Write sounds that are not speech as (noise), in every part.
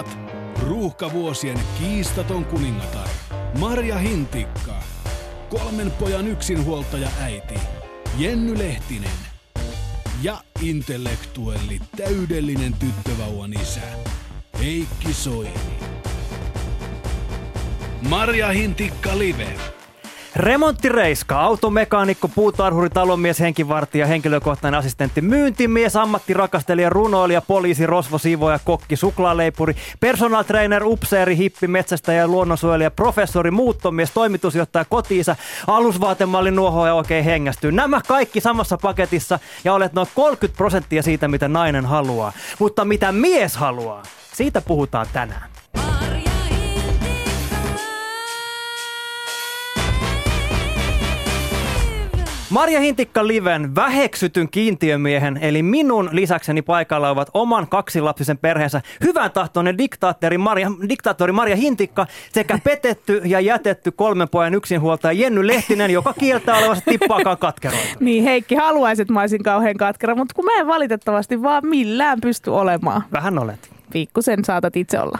esittelevät ruuhkavuosien kiistaton kuningatar Marja Hintikka, kolmen pojan yksinhuoltaja äiti Jenny Lehtinen ja intellektuelli täydellinen tyttövauvan isä Heikki Soini. Marja Hintikka Live. Remonttireiska, automekaanikko, puutarhuri, talonmies, henkivartija, henkilökohtainen assistentti, myyntimies, ammattirakastelija, runoilija, poliisi, rosvo, siivoja, kokki, suklaaleipuri, personal trainer, upseeri, hippi, metsästäjä, luonnonsuojelija, professori, muuttomies, toimitusjohtaja, kotiisa, alusvaatemalli, nuohoja oikein hengästyy. Nämä kaikki samassa paketissa ja olet noin 30 prosenttia siitä, mitä nainen haluaa. Mutta mitä mies haluaa, siitä puhutaan tänään. Marja Hintikka Liven väheksytyn kiintiömiehen, eli minun lisäkseni paikalla ovat oman kaksilapsisen perheensä hyvän tahtoinen diktaattori Marja, diktaattori Marja Hintikka sekä petetty ja jätetty kolmen pojan yksinhuoltaja Jenny Lehtinen, joka kieltää olevasti tippaakaan katkeroita. (laughs) Niin Heikki haluaisi, että mä olisin kauhean katkera, mutta kun mä en valitettavasti vaan millään pysty olemaan. Vähän olet. Pikkusen saatat itse olla.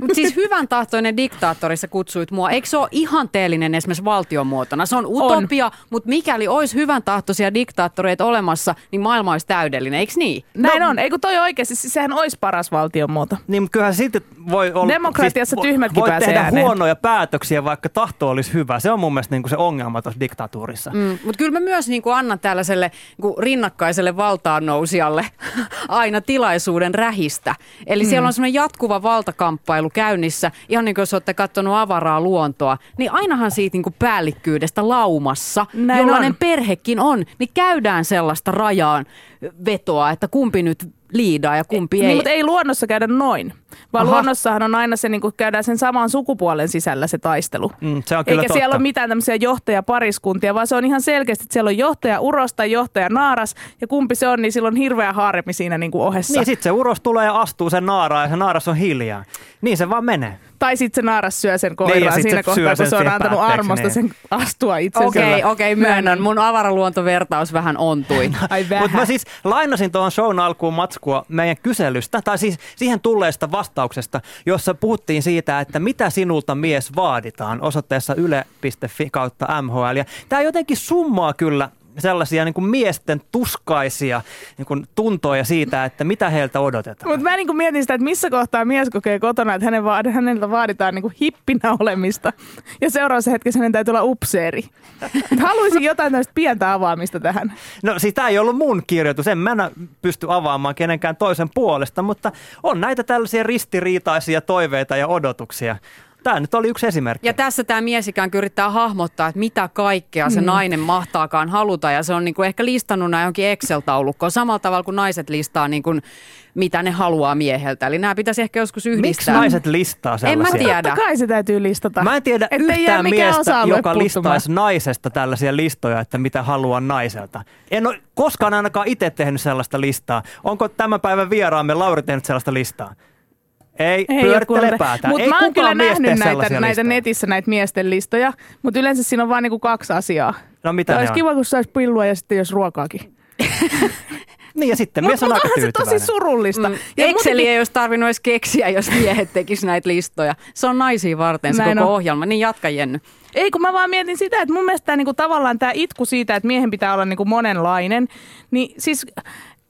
Mutta siis hyvän tahtoinen diktaattori sä kutsuit mua. Eikö se ole ihanteellinen esimerkiksi valtiomuotona? Se on utopia, on. mutta mikäli olisi hyvän tahtoisia diktaattoreita olemassa, niin maailma olisi täydellinen, eikö niin? Näin no, on. Eikö toi oikeasti, siis sehän olisi paras valtiomuoto. Niin, mutta kyllähän silti voi olla... Demokratiassa siis, tyhmätkin voi pääsee tehdä ääneen. huonoja päätöksiä, vaikka tahto olisi hyvä. Se on mun mielestä niin kuin se ongelma tuossa diktatuurissa. Mm, mutta kyllä mä myös niin kuin annan tällaiselle niin kuin rinnakkaiselle valtaan nousijalle (laughs) aina tilaisuuden rähistä. Eli mm. siellä on semmoinen jatkuva valtakamppailu käynnissä, ihan niin kuin jos olette katsonut avaraa luontoa, niin ainahan siitä niin kuin päällikkyydestä laumassa, Näin jollainen on. perhekin on, niin käydään sellaista rajaan vetoa, että kumpi nyt liidaa ja kumpi ei. Niin, mutta ei luonnossa käydä noin, vaan Aha. luonnossahan on aina se, niin kuin käydään sen saman sukupuolen sisällä se taistelu. Mm, se on kyllä Eikä totta. siellä ole mitään tämmöisiä johtajapariskuntia, vaan se on ihan selkeästi, että siellä on johtaja uros tai johtaja naaras, ja kumpi se on, niin sillä on hirveä harmi siinä niin kuin ohessa. Niin sitten se uros tulee ja astuu sen naaraan ja se naaras on hiljaa. Niin se vaan menee. Tai sitten se naaras syö sen Niin, koiran ja sit siinä kohtaa, kun se on antanut armosta niin. sen astua itsensä. Okei, okei, myönnän. Mun avaraluontovertaus vähän ontui. (laughs) Ai vähän. Mutta mä siis lainasin tuohon shown alkuun matskua meidän kyselystä, tai siis siihen tulleesta vastauksesta, jossa puhuttiin siitä, että mitä sinulta mies vaaditaan osoitteessa yle.fi kautta MHL. Ja tämä jotenkin summaa kyllä sellaisia niin kuin miesten tuskaisia niin kuin tuntoja siitä, että mitä heiltä odotetaan. Mutta mä niinku mietin sitä, että missä kohtaa mies kokee kotona, että hänen vaad- häneltä vaaditaan niinku hippinä olemista. Ja seuraavassa hetkessä hänen täytyy olla upseeri. Haluaisin jotain tämmöistä pientä avaamista tähän. No siis tämä ei ollut mun kirjoitus, en mä pysty avaamaan kenenkään toisen puolesta, mutta on näitä tällaisia ristiriitaisia toiveita ja odotuksia. Tämä nyt oli yksi esimerkki. Ja tässä tämä mies ikään kuin yrittää hahmottaa, että mitä kaikkea se nainen mahtaakaan haluta. Ja se on niin kuin ehkä listannut nämä johonkin Excel-taulukkoon samalla tavalla kuin naiset listaa, niin kuin, mitä ne haluaa mieheltä. Eli nämä pitäisi ehkä joskus Miksi yhdistää. naiset listaa En sellaisia? mä tiedä. Totta kai se täytyy listata. Mä en tiedä Ettei yhtään miestä, joka listaisi naisesta tällaisia listoja, että mitä haluaa naiselta. En ole koskaan ainakaan itse tehnyt sellaista listaa. Onko tämän päivän vieraamme Lauri tehnyt sellaista listaa? Ei, Ei pyörittele päätä. Mut Ei mä oon kyllä nähnyt näitä, näitä netissä näitä miesten listoja, mutta yleensä siinä on vain niinku kaksi asiaa. No mitä Tämä ne olisi on? kiva, kun saisi pillua ja sitten jos ruokaakin. (laughs) Niin ja sitten mies Mutta on aika se tosi surullista. Mm. Ja Exceli muutenkin- ei olisi tarvinnut edes keksiä, jos miehet tekisivät näitä listoja. Se on naisia varten se Näin koko on. ohjelma. Niin jatka Jenny. Ei, kun mä vaan mietin sitä, että mun mielestä tää, niinku, tavallaan tämä itku siitä, että miehen pitää olla niinku, monenlainen, niin siis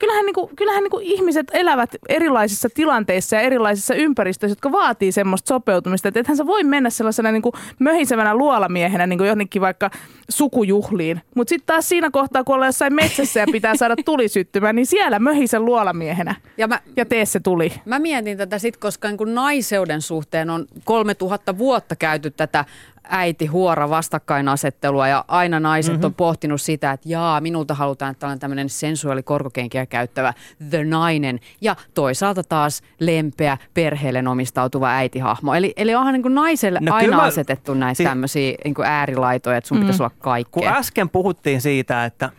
kyllähän, niinku, kyllähän niinku, ihmiset elävät erilaisissa tilanteissa ja erilaisissa ympäristöissä, jotka vaatii semmoista sopeutumista. Että ethän sä voi mennä sellaisena niinku, möhisevänä luolamiehenä niinku, jonnekin vaikka sukujuhliin. Mutta sitten taas siinä kohtaa, kun ollaan jossain metsässä ja pitää saada tuli syttymään, niin siellä möhisen luolamiehenä Ja mä, ja tee se tuli. Mä mietin tätä sitten, koska niin naiseuden suhteen on 3000 vuotta käyty tätä äiti-huora vastakkainasettelua ja aina naiset mm-hmm. on pohtinut sitä, että jaa, minulta halutaan, että olen tämmöinen sensuaali korkokenkiä käyttävä the nainen ja toisaalta taas lempeä perheelle omistautuva äitihahmo. Eli, eli onhan niin kuin naiselle No aina mä- asetettu näitä siis- tämmöisiä niin kuin äärilaitoja, että sun mm. pitäisi olla Kun kaikkea. äsken puhuttiin siitä, että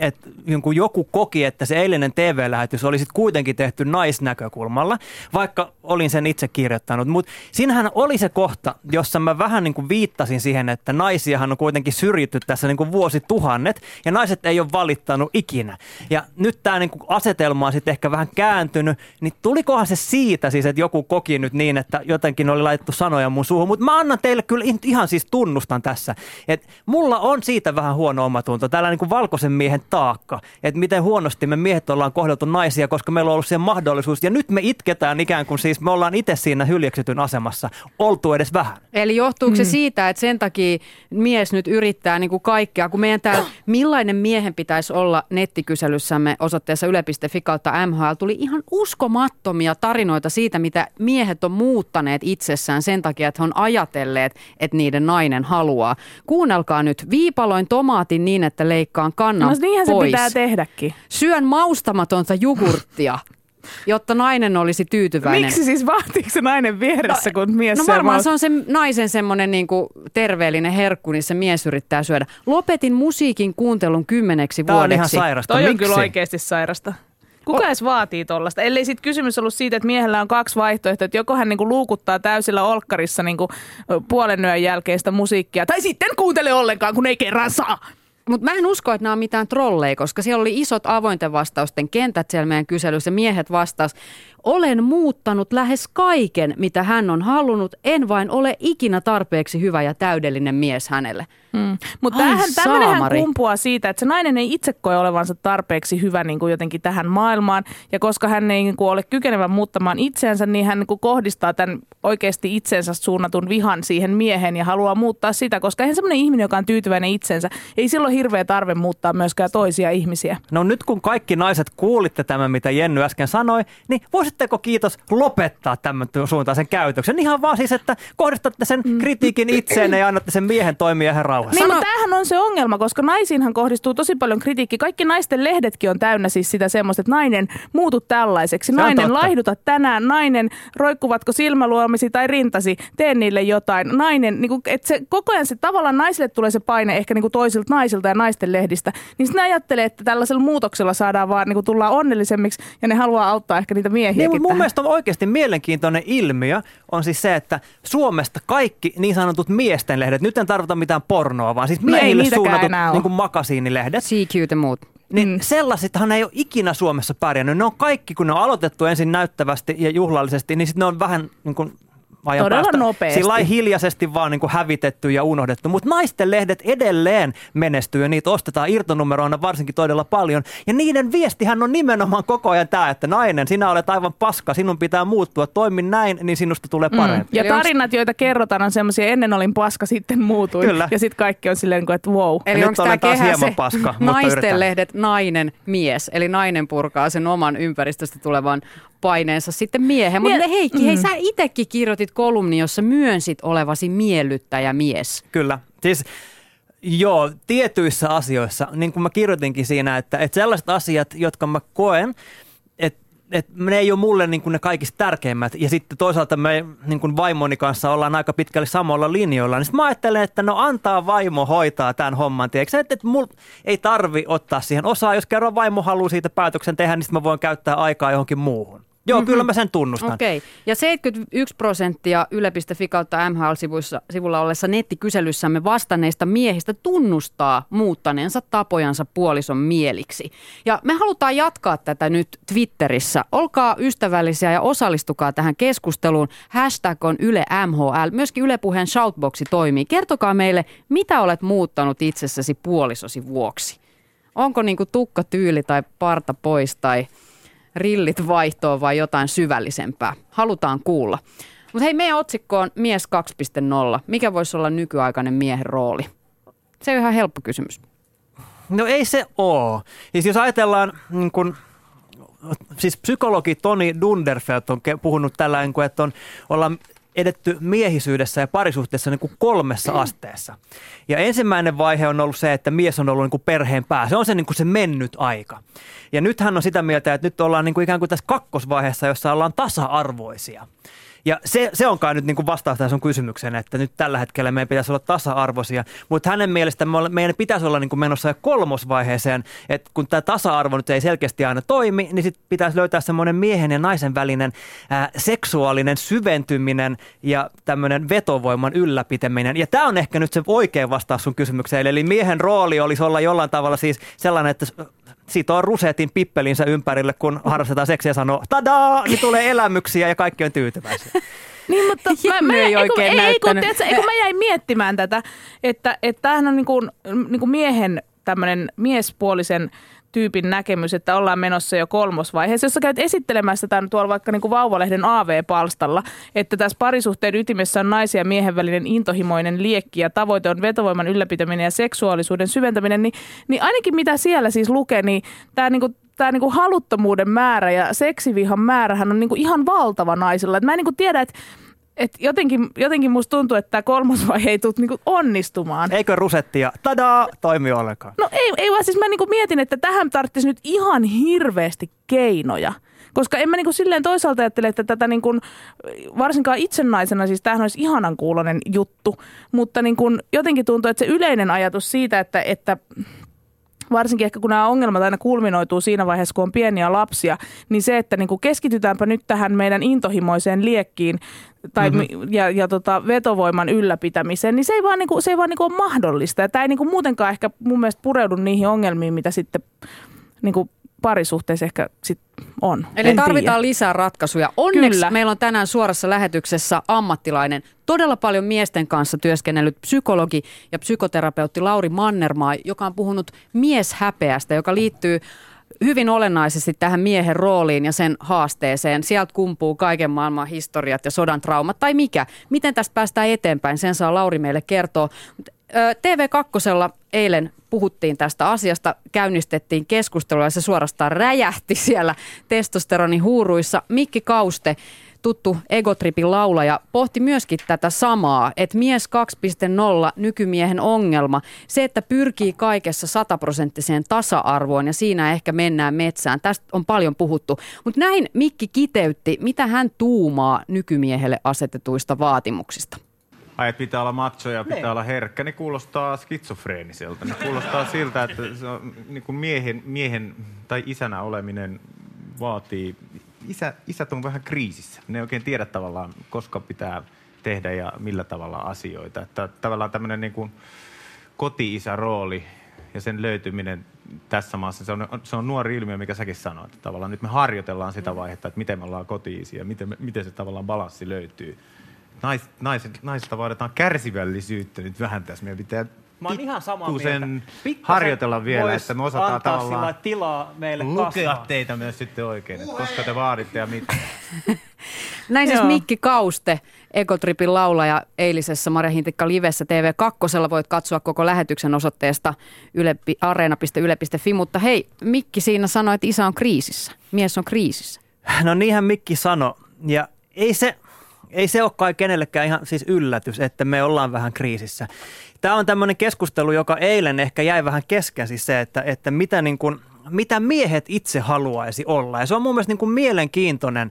että joku koki, että se eilinen TV-lähetys oli sitten kuitenkin tehty naisnäkökulmalla, vaikka olin sen itse kirjoittanut. Mutta siinähän oli se kohta, jossa mä vähän niin kuin viittasin siihen, että naisiahan on kuitenkin syrjitty tässä niin kuin vuosituhannet, ja naiset ei ole valittanut ikinä. Ja nyt tämä niin asetelma on sitten ehkä vähän kääntynyt, niin tulikohan se siitä siis, että joku koki nyt niin, että jotenkin oli laitettu sanoja mun suuhun, mutta mä annan teille kyllä ihan siis tunnustan tässä, että mulla on siitä vähän huono omatunto, tällä niin kuin valkoisen miehen taakka, että miten huonosti me miehet ollaan kohdeltu naisia, koska meillä on ollut siihen mahdollisuus, ja nyt me itketään ikään kuin siis me ollaan itse siinä hyljeksytyn asemassa, oltu edes vähän. Eli johtuuko se mm. siitä, että sen takia mies nyt yrittää niin kuin kaikkea, kun meidän täällä, millainen miehen pitäisi olla nettikyselyssämme osoitteessa yle.fi kautta MHL, tuli ihan uskomattomia tarinoita siitä, mitä miehet on muuttaneet itsessään sen takia, että he on ajatelleet, että niiden nainen haluaa. Kuunnelkaa nyt, viipaloin tomaatin niin, että leikkaan kannan no, niinhän pois. se pitää tehdäkin. Syön maustamatonta jogurttia jotta nainen olisi tyytyväinen. Miksi siis vaatiiko se nainen vieressä, no, kun mies No varmaan se on se naisen semmoinen niin terveellinen herkku, niin se mies yrittää syödä. Lopetin musiikin kuuntelun kymmeneksi Tämä vuodeksi. on ihan sairasta. Toi Miksi? on kyllä oikeasti sairasta. Kuka edes vaatii tuollaista? Ellei sitten kysymys ollut siitä, että miehellä on kaksi vaihtoehtoa, että joko hän niinku luukuttaa täysillä olkkarissa niinku puolen yön jälkeistä musiikkia, tai sitten kuuntele ollenkaan, kun ei kerran saa. Mutta mä en usko, että nämä on mitään trolleja, koska siellä oli isot avointen vastausten kentät siellä meidän kyselyssä. Miehet vastas, olen muuttanut lähes kaiken, mitä hän on halunnut. En vain ole ikinä tarpeeksi hyvä ja täydellinen mies hänelle. Mm. Mutta tämähän kumpuaa siitä, että se nainen ei itse koe olevansa tarpeeksi hyvä niin kuin jotenkin tähän maailmaan. Ja koska hän ei niin kuin ole kykenevä muuttamaan itseänsä, niin hän niin kuin kohdistaa tämän oikeasti itsensä suunnatun vihan siihen miehen ja haluaa muuttaa sitä. Koska eihän semmoinen ihminen, joka on tyytyväinen itsensä, ei silloin hirveä tarve muuttaa myöskään toisia ihmisiä. No nyt kun kaikki naiset kuulitte tämän, mitä Jenny äsken sanoi, niin voisitteko kiitos lopettaa tämän suuntaisen käytöksen? Ihan vaan siis, että kohdistatte sen mm. kritiikin itseen ja annatte sen miehen toimia ihan rauhassa. Niin, mutta tämähän on se ongelma, koska naisiinhan kohdistuu tosi paljon kritiikki. Kaikki naisten lehdetkin on täynnä siis sitä semmoista, että nainen muutu tällaiseksi. Nainen laihduta tänään, nainen roikkuvatko silmäluomisi tai rintasi, tee niille jotain. Nainen, niin kuin, että se, koko ajan se tavallaan naisille tulee se paine ehkä niin kuin toisilta naisilta ja naisten lehdistä. Niin sitten ajattelee, että tällaisella muutoksella saadaan vaan niin kuin tullaan onnellisemmiksi ja ne haluaa auttaa ehkä niitä miehiä. Niin, mun mielestä on oikeasti mielenkiintoinen ilmiö on siis se, että Suomesta kaikki niin sanotut miesten lehdet, nyt en tarvita mitään pornoa, vaan siis no miehille no suunnatut niin kuin makasiinilehdet. CQ ja muut. Niin mm. sellaisethan ei ole ikinä Suomessa pärjännyt. Ne on kaikki, kun ne on aloitettu ensin näyttävästi ja juhlallisesti, niin sitten ne on vähän niin kuin ajan Todella päästä nopeasti. sillä hiljaisesti vaan niin kuin hävitetty ja unohdettu. Mutta naisten lehdet edelleen menestyy ja niitä ostetaan irtonumeroina varsinkin todella paljon. Ja niiden viestihän on nimenomaan koko ajan tämä, että nainen, sinä olet aivan paska, sinun pitää muuttua, toimi näin, niin sinusta tulee mm. parempi. Mm. Ja tarinat, joita kerrotaan, on semmoisia, ennen olin paska, sitten muutuin. Kyllä. Ja sitten kaikki on silleen, että wow. Eli onko tämä taas hieman paska, naisten lehdet, nainen, mies. Eli nainen purkaa sen oman ympäristöstä tulevan paineensa sitten miehen. Mutta Mie- Heikki, mm. hei sä itsekin kirjoitit kolumni, jossa myönsit olevasi miellyttäjä mies. Kyllä. Siis Joo, tietyissä asioissa, niin kuin mä kirjoitinkin siinä, että, että sellaiset asiat, jotka mä koen, että ne ei ole mulle niin kuin ne kaikista tärkeimmät. Ja sitten toisaalta me niin kuin vaimoni kanssa ollaan aika pitkälle samoilla linjoilla. Niin mä ajattelen, että no antaa vaimo hoitaa tämän homman. Tiedätkö? Että, että mul ei tarvi ottaa siihen osaa. Jos kerran vaimo haluaa siitä päätöksen tehdä, niin mä voin käyttää aikaa johonkin muuhun. Joo, mm-hmm. kyllä mä sen tunnustan. Okei. Okay. Ja 71 prosenttia yle.fi kautta MHL-sivulla ollessa nettikyselyssämme vastanneista miehistä tunnustaa muuttaneensa tapojansa puolison mieliksi. Ja me halutaan jatkaa tätä nyt Twitterissä. Olkaa ystävällisiä ja osallistukaa tähän keskusteluun. Hashtag on Yle MHL. Myöskin Yle Puheen shoutboxi toimii. Kertokaa meille, mitä olet muuttanut itsessäsi puolisosi vuoksi. Onko niinku tukka tyyli tai parta pois tai – rillit vaihtoon vai jotain syvällisempää. Halutaan kuulla. Mutta hei, meidän otsikko on Mies 2.0. Mikä voisi olla nykyaikainen miehen rooli? Se on ihan helppo kysymys. No ei se ole. Siis jos ajatellaan, niin kun, siis psykologi Toni Dunderfeld on puhunut tällä, niin että on, ollaan edetty miehisyydessä ja parisuhteessa niin kuin kolmessa (clears throat) asteessa. Ja ensimmäinen vaihe on ollut se, että mies on ollut niin kuin perheen pää. Se on se, niin kuin se mennyt aika. Ja nyt hän on sitä mieltä, että nyt ollaan niin kuin ikään kuin tässä kakkosvaiheessa, jossa ollaan tasa-arvoisia. Ja se, se onkaan nyt niin kuin vastaus tähän sun kysymykseen, että nyt tällä hetkellä meidän pitäisi olla tasa-arvoisia, mutta hänen mielestä meidän pitäisi olla niin kuin menossa jo kolmosvaiheeseen, että kun tämä tasa-arvo nyt ei selkeästi aina toimi, niin sitten pitäisi löytää semmoinen miehen ja naisen välinen ää, seksuaalinen syventyminen ja tämmöinen vetovoiman ylläpitäminen. Ja tämä on ehkä nyt se oikea vastaus sun kysymykseen, eli miehen rooli olisi olla jollain tavalla siis sellainen, että sitoo rusetin pippelinsä ympärille, kun harrastetaan seksiä ja sanoo, tadaa, niin tulee elämyksiä ja kaikki on tyytyväisiä. (laughs) Niin, mutta mä, mä, ei oikein ei, ei, kun, tiedätkö, ei, kun mä jäin miettimään tätä, että, että tämähän on niin kuin, niin kuin miehen tämmöinen miespuolisen tyypin näkemys, että ollaan menossa jo kolmosvaiheessa. Jos sä käyt esittelemässä tämän tuolla vaikka niin kuin Vauvalehden AV-palstalla, että tässä parisuhteen ytimessä on naisia miehen välinen intohimoinen liekki ja tavoite on vetovoiman ylläpitäminen ja seksuaalisuuden syventäminen, niin, niin ainakin mitä siellä siis lukee, niin tämä niin kuin tämä niinku haluttomuuden määrä ja seksivihan määrähän on niinku ihan valtava naisilla. Et mä en niinku tiedä, että et jotenkin, jotenkin musta tuntuu, että tämä kolmas vaihe ei tule niinku onnistumaan. Eikö rusettia, tadaa, toimi ollenkaan? No ei, ei vaan siis mä niinku mietin, että tähän tarvitsisi nyt ihan hirveästi keinoja. Koska en mä niinku silleen toisaalta ajattele, että tätä niinku, varsinkaan itsenaisena, siis tämähän olisi ihanan kuulonen juttu, mutta niinku, jotenkin tuntuu, että se yleinen ajatus siitä, että, että varsinkin ehkä kun nämä ongelmat aina kulminoituu siinä vaiheessa, kun on pieniä lapsia, niin se, että niin kuin keskitytäänpä nyt tähän meidän intohimoiseen liekkiin tai, mm-hmm. ja, ja tota, vetovoiman ylläpitämiseen, niin se ei vaan, niin kuin, se ei vaan niin kuin ole mahdollista. Ja tämä ei niin kuin muutenkaan ehkä mun mielestä pureudu niihin ongelmiin, mitä sitten niin kuin parisuhteessa ehkä sit on. Eli en tarvitaan tiedä. lisää ratkaisuja. Onneksi Kyllä. meillä on tänään suorassa lähetyksessä ammattilainen, todella paljon miesten kanssa työskennellyt psykologi ja psykoterapeutti Lauri Mannermaa, joka on puhunut mieshäpeästä, joka liittyy hyvin olennaisesti tähän miehen rooliin ja sen haasteeseen. Sieltä kumpuu kaiken maailman historiat ja sodan traumat tai mikä. Miten tästä päästään eteenpäin, sen saa Lauri meille kertoa. TV2 eilen puhuttiin tästä asiasta, käynnistettiin keskustelua ja se suorastaan räjähti siellä testosteronin huuruissa. Mikki Kauste, tuttu Egotripin laulaja, pohti myöskin tätä samaa, että mies 2.0 nykymiehen ongelma, se, että pyrkii kaikessa sataprosenttiseen tasa-arvoon ja siinä ehkä mennään metsään. Tästä on paljon puhuttu. Mutta näin Mikki kiteytti, mitä hän tuumaa nykymiehelle asetetuista vaatimuksista. Ai, että pitää olla macho ja pitää ne. Niin. olla herkkä, niin kuulostaa skitsofreeniselta. Niin kuulostaa (laughs) siltä, että se on, niin kuin miehen, miehen tai isänä oleminen vaatii... Isä, isät on vähän kriisissä. Ne ei oikein tiedä tavallaan, koska pitää tehdä ja millä tavalla asioita. Että tavallaan tämmöinen niin kuin koti-isä-rooli ja sen löytyminen tässä maassa, se on, se on nuori ilmiö, mikä säkin sanoit. Että tavallaan nyt me harjoitellaan sitä vaihetta, että miten me ollaan koti ja miten, miten se tavallaan balanssi löytyy nais, naiset, naisista vaaditaan kärsivällisyyttä nyt vähän tässä. Meidän pitää Mä oon ihan samaa mieltä. harjoitella vielä, että me osataan tavallaan tilaa meille lukea kasvaa. teitä myös sitten oikein, että koska te vaaditte ja mitä. (laughs) Näin siis Mikki Kauste, Ekotripin laulaja eilisessä Marja Hintikka Livessä TV2. Voit katsoa koko lähetyksen osoitteesta yle, areena.yle.fi. Mutta hei, Mikki siinä sanoi, että isä on kriisissä. Mies on kriisissä. No niinhän Mikki sanoi. Ja ei se, ei se ole kai kenellekään ihan siis yllätys, että me ollaan vähän kriisissä. Tämä on tämmöinen keskustelu, joka eilen ehkä jäi vähän kesken, siis se, että, että mitä, niin kuin, mitä miehet itse haluaisi olla. Ja se on mun mielestä niin kuin mielenkiintoinen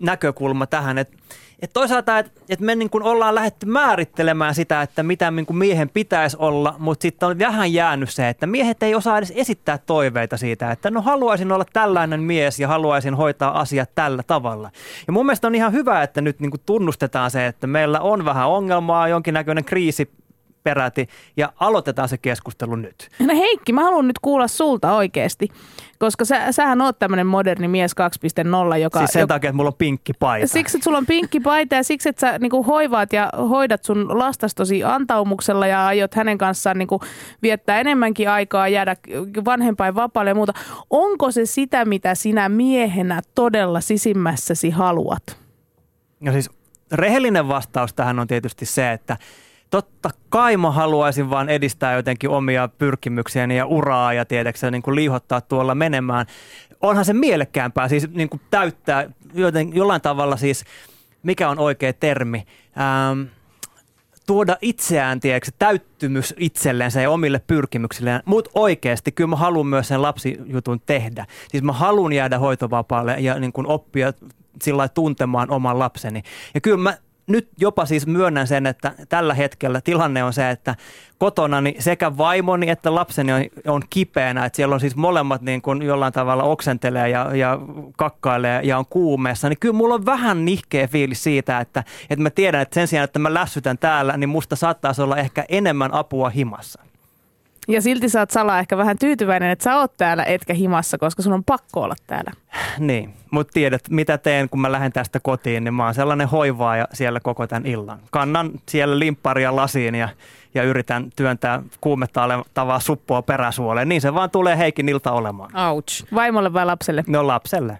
näkökulma tähän, että et toisaalta, että et me niin kuin ollaan lähdetty määrittelemään sitä, että mitä niin kuin miehen pitäisi olla, mutta sitten on vähän jäänyt se, että miehet ei osaa edes esittää toiveita siitä, että no haluaisin olla tällainen mies ja haluaisin hoitaa asiat tällä tavalla. Ja mun mielestä on ihan hyvä, että nyt niin kuin tunnustetaan se, että meillä on vähän ongelmaa, jonkinnäköinen kriisi peräti ja aloitetaan se keskustelu nyt. No Heikki, mä haluan nyt kuulla sulta oikeasti, koska sä, sähän oot tämmöinen moderni mies 2.0, joka... Siis sen joka, takia, että mulla on pinkki paita. Siksi, että sulla on pinkki paita ja siksi, että sä niinku hoivaat ja hoidat sun lastastosi antaumuksella ja aiot hänen kanssaan niinku viettää enemmänkin aikaa, jäädä vanhempain vapaalle ja muuta. Onko se sitä, mitä sinä miehenä todella sisimmässäsi haluat? No siis rehellinen vastaus tähän on tietysti se, että totta kai mä haluaisin vaan edistää jotenkin omia pyrkimyksiäni ja uraa ja tiedäksä niin kuin liihottaa tuolla menemään. Onhan se mielekkäämpää siis niin kuin täyttää joten, jollain tavalla siis, mikä on oikea termi, ähm, tuoda itseään, tiedätkö, täyttymys itsellensä ja omille pyrkimyksilleen, mutta oikeasti kyllä mä haluan myös sen lapsijutun tehdä. Siis mä haluan jäädä hoitovapaalle ja niin kuin oppia sillä tuntemaan oman lapseni. Ja kyllä mä nyt jopa siis myönnän sen, että tällä hetkellä tilanne on se, että kotona sekä vaimoni että lapseni on, on kipeänä, että siellä on siis molemmat niin kuin jollain tavalla oksentelee ja, ja kakkailee ja on kuumeessa, niin kyllä mulla on vähän nihkeä fiilis siitä, että, että mä tiedän, että sen sijaan, että mä lässytän täällä, niin musta saattaisi olla ehkä enemmän apua himassa. Ja silti sä oot Sala ehkä vähän tyytyväinen, että sä oot täällä etkä himassa, koska sun on pakko olla täällä. Niin, mutta tiedät mitä teen, kun mä lähden tästä kotiin, niin mä oon sellainen hoivaaja siellä koko tämän illan. Kannan siellä limpparia lasiin ja, ja yritän työntää kuumetta olevaa suppua peräsuoleen. Niin se vaan tulee Heikin ilta olemaan. Ouch. Vaimolle vai lapselle? No lapselle.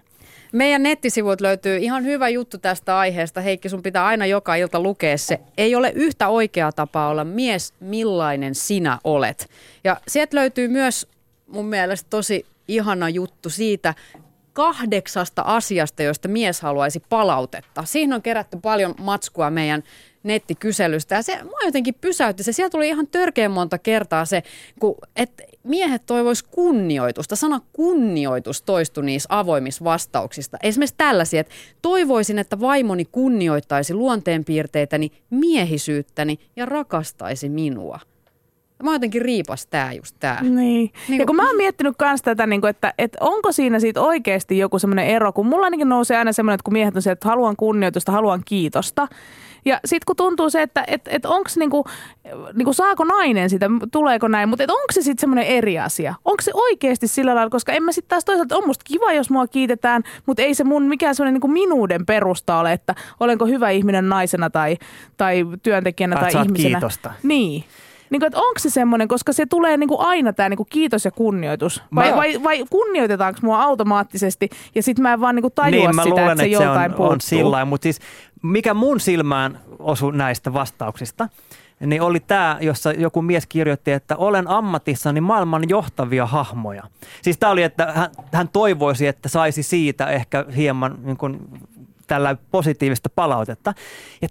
Meidän nettisivut löytyy ihan hyvä juttu tästä aiheesta. Heikki, sun pitää aina joka ilta lukea se. Ei ole yhtä oikeaa tapaa olla mies, millainen sinä olet. Ja sieltä löytyy myös mun mielestä tosi ihana juttu siitä, kahdeksasta asiasta, joista mies haluaisi palautetta. Siihen on kerätty paljon matskua meidän nettikyselystä ja se mua jotenkin pysäytti. Se siellä tuli ihan törkeän monta kertaa se, että miehet toivois kunnioitusta. Sana kunnioitus toistui niissä avoimissa vastauksista. Esimerkiksi tällaisia, että toivoisin, että vaimoni kunnioittaisi luonteenpiirteitäni, miehisyyttäni ja rakastaisi minua. Mä jotenkin riipas tää just tää. Niin. niin ja kun mä oon miettinyt kans tätä, niin kuin, että, että onko siinä siitä oikeasti joku semmoinen ero, kun mulla ainakin nousee aina semmoinen, että kun miehet on se, että haluan kunnioitusta, haluan kiitosta. Ja sitten kun tuntuu se, että et, et onko niinku, niinku saako nainen sitä, tuleeko näin, mutta onko se sitten semmoinen eri asia? Onko se oikeasti sillä lailla, koska en mä sitten taas toisaalta, on musta kiva, jos mua kiitetään, mutta ei se mun mikään semmoinen niinku minuuden perusta ole, että olenko hyvä ihminen naisena tai, tai työntekijänä tai ihmisenä. Kiitosta. Niin. Niin kuin, että onko se semmoinen, koska se tulee niin kuin aina tämä niin kuin kiitos ja kunnioitus. Vai, vai, vai kunnioitetaanko mua automaattisesti ja sitten mä en vaan niin kuin tajua niin, mä sitä, luulen, että se että joltain se on, puuttuu. on sillä mutta siis mikä mun silmään osui näistä vastauksista, niin oli tämä, jossa joku mies kirjoitti, että olen ammatissani maailman johtavia hahmoja. Siis tämä oli, että hän, hän toivoisi, että saisi siitä ehkä hieman niin kuin, tällä positiivista palautetta. Ja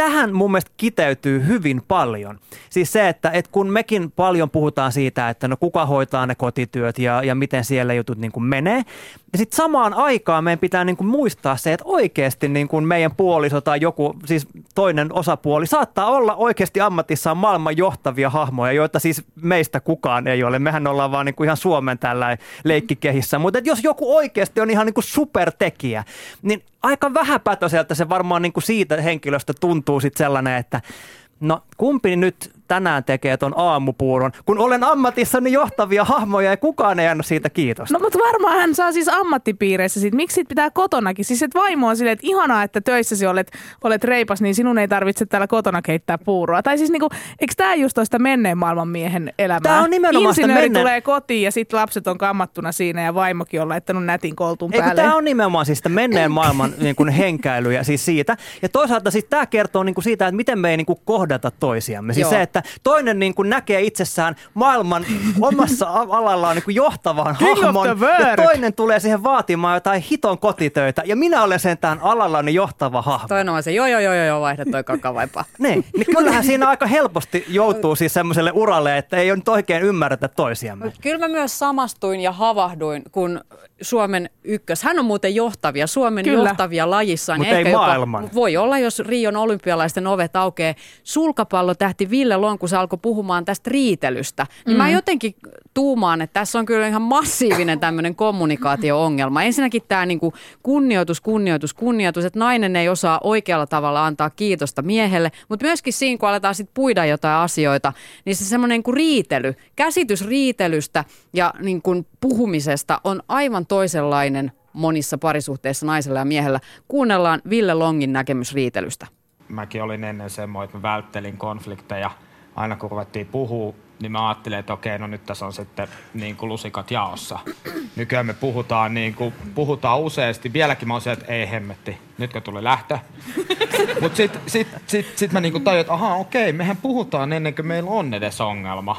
tähän mun mielestä kiteytyy hyvin paljon. Siis se, että, että kun mekin paljon puhutaan siitä, että no kuka hoitaa ne kotityöt ja, ja miten siellä jutut niin kuin menee. Ja sitten samaan aikaan meidän pitää niin kuin muistaa se, että oikeasti niin kuin meidän puoliso tai joku, siis toinen osapuoli saattaa olla oikeasti ammatissaan maailman johtavia hahmoja, joita siis meistä kukaan ei ole. Mehän ollaan vaan niin kuin ihan Suomen tällä leikkikehissä. Mutta jos joku oikeasti on ihan niin kuin supertekijä, niin aika vähäpätöiseltä se varmaan niin kuin siitä henkilöstä tuntuu sitten sellainen, että no kumpi nyt tänään tekee ton aamupuuron, kun olen ammatissani johtavia hahmoja ja kukaan ei anna siitä kiitosta. No mutta varmaan hän saa siis ammattipiireissä sit. Miksi sit pitää kotonakin? Siis et vaimo on silleen, että ihanaa, että töissäsi olet, olet reipas, niin sinun ei tarvitse täällä kotona keittää puuroa. Tai siis niinku, eikö tämä just ole sitä menneen maailman miehen elämää? Tää on nimenomaan sitä Insinööri menneen- tulee kotiin ja sitten lapset on kammattuna siinä ja vaimokin on laittanut nätin koltun Eikö päälle. tämä on nimenomaan siis sitä menneen maailman niin kuin henkäilyä siis siitä. Ja toisaalta siis tämä kertoo niin kuin siitä, että miten me ei niin kuin kohdata toisiamme. Siis Joo. se, että toinen niin kuin näkee itsessään maailman omassa alallaan niin kuin johtavan hahmon. Ja toinen tulee siihen vaatimaan jotain hiton kotitöitä. Ja minä olen sentään alallani johtava hahmo. Toinen on se, joo joo joo joo, joo vaihda toi kakavaipa. (laughs) Niin, niin kyllähän siinä aika helposti joutuu siis semmoiselle uralle, että ei ole nyt oikein ymmärretä toisiamme. Kyllä mä myös samastuin ja havahduin, kun Suomen ykkös, hän on muuten johtavia, Suomen Kyllä. Johtavia lajissaan. Mut ja ei ehkä maailman. Jopa, voi olla, jos Rion olympialaisten ovet aukeaa. Sulkapallo tähti Ville Lon, kun se alkoi puhumaan tästä riitelystä. Niin Mm. mä jotenkin tuumaan, että tässä on kyllä ihan massiivinen tämmöinen kommunikaatio-ongelma. Ensinnäkin tämä niinku kunnioitus, kunnioitus, kunnioitus, että nainen ei osaa oikealla tavalla antaa kiitosta miehelle, mutta myöskin siinä, kun aletaan sitten puida jotain asioita, niin se semmoinen niinku riitely, käsitys riitelystä ja niin kuin puhumisesta on aivan toisenlainen monissa parisuhteissa naisella ja miehellä. Kuunnellaan Ville Longin näkemys riitelystä. mäkin olin ennen semmoinen, että mä välttelin konflikteja. Aina kun ruvettiin puhua, niin mä ajattelin, että okei, no nyt tässä on sitten niin kuin lusikat jaossa. Nykyään me puhutaan, niin kuin, puhutaan useasti. Vieläkin mä oon se, että ei hemmetti, nytkö tuli lähtö. Mutta sitten sit, sit, sit mä niin tajuin, että ahaa, okei, mehän puhutaan ennen kuin meillä on edes ongelma.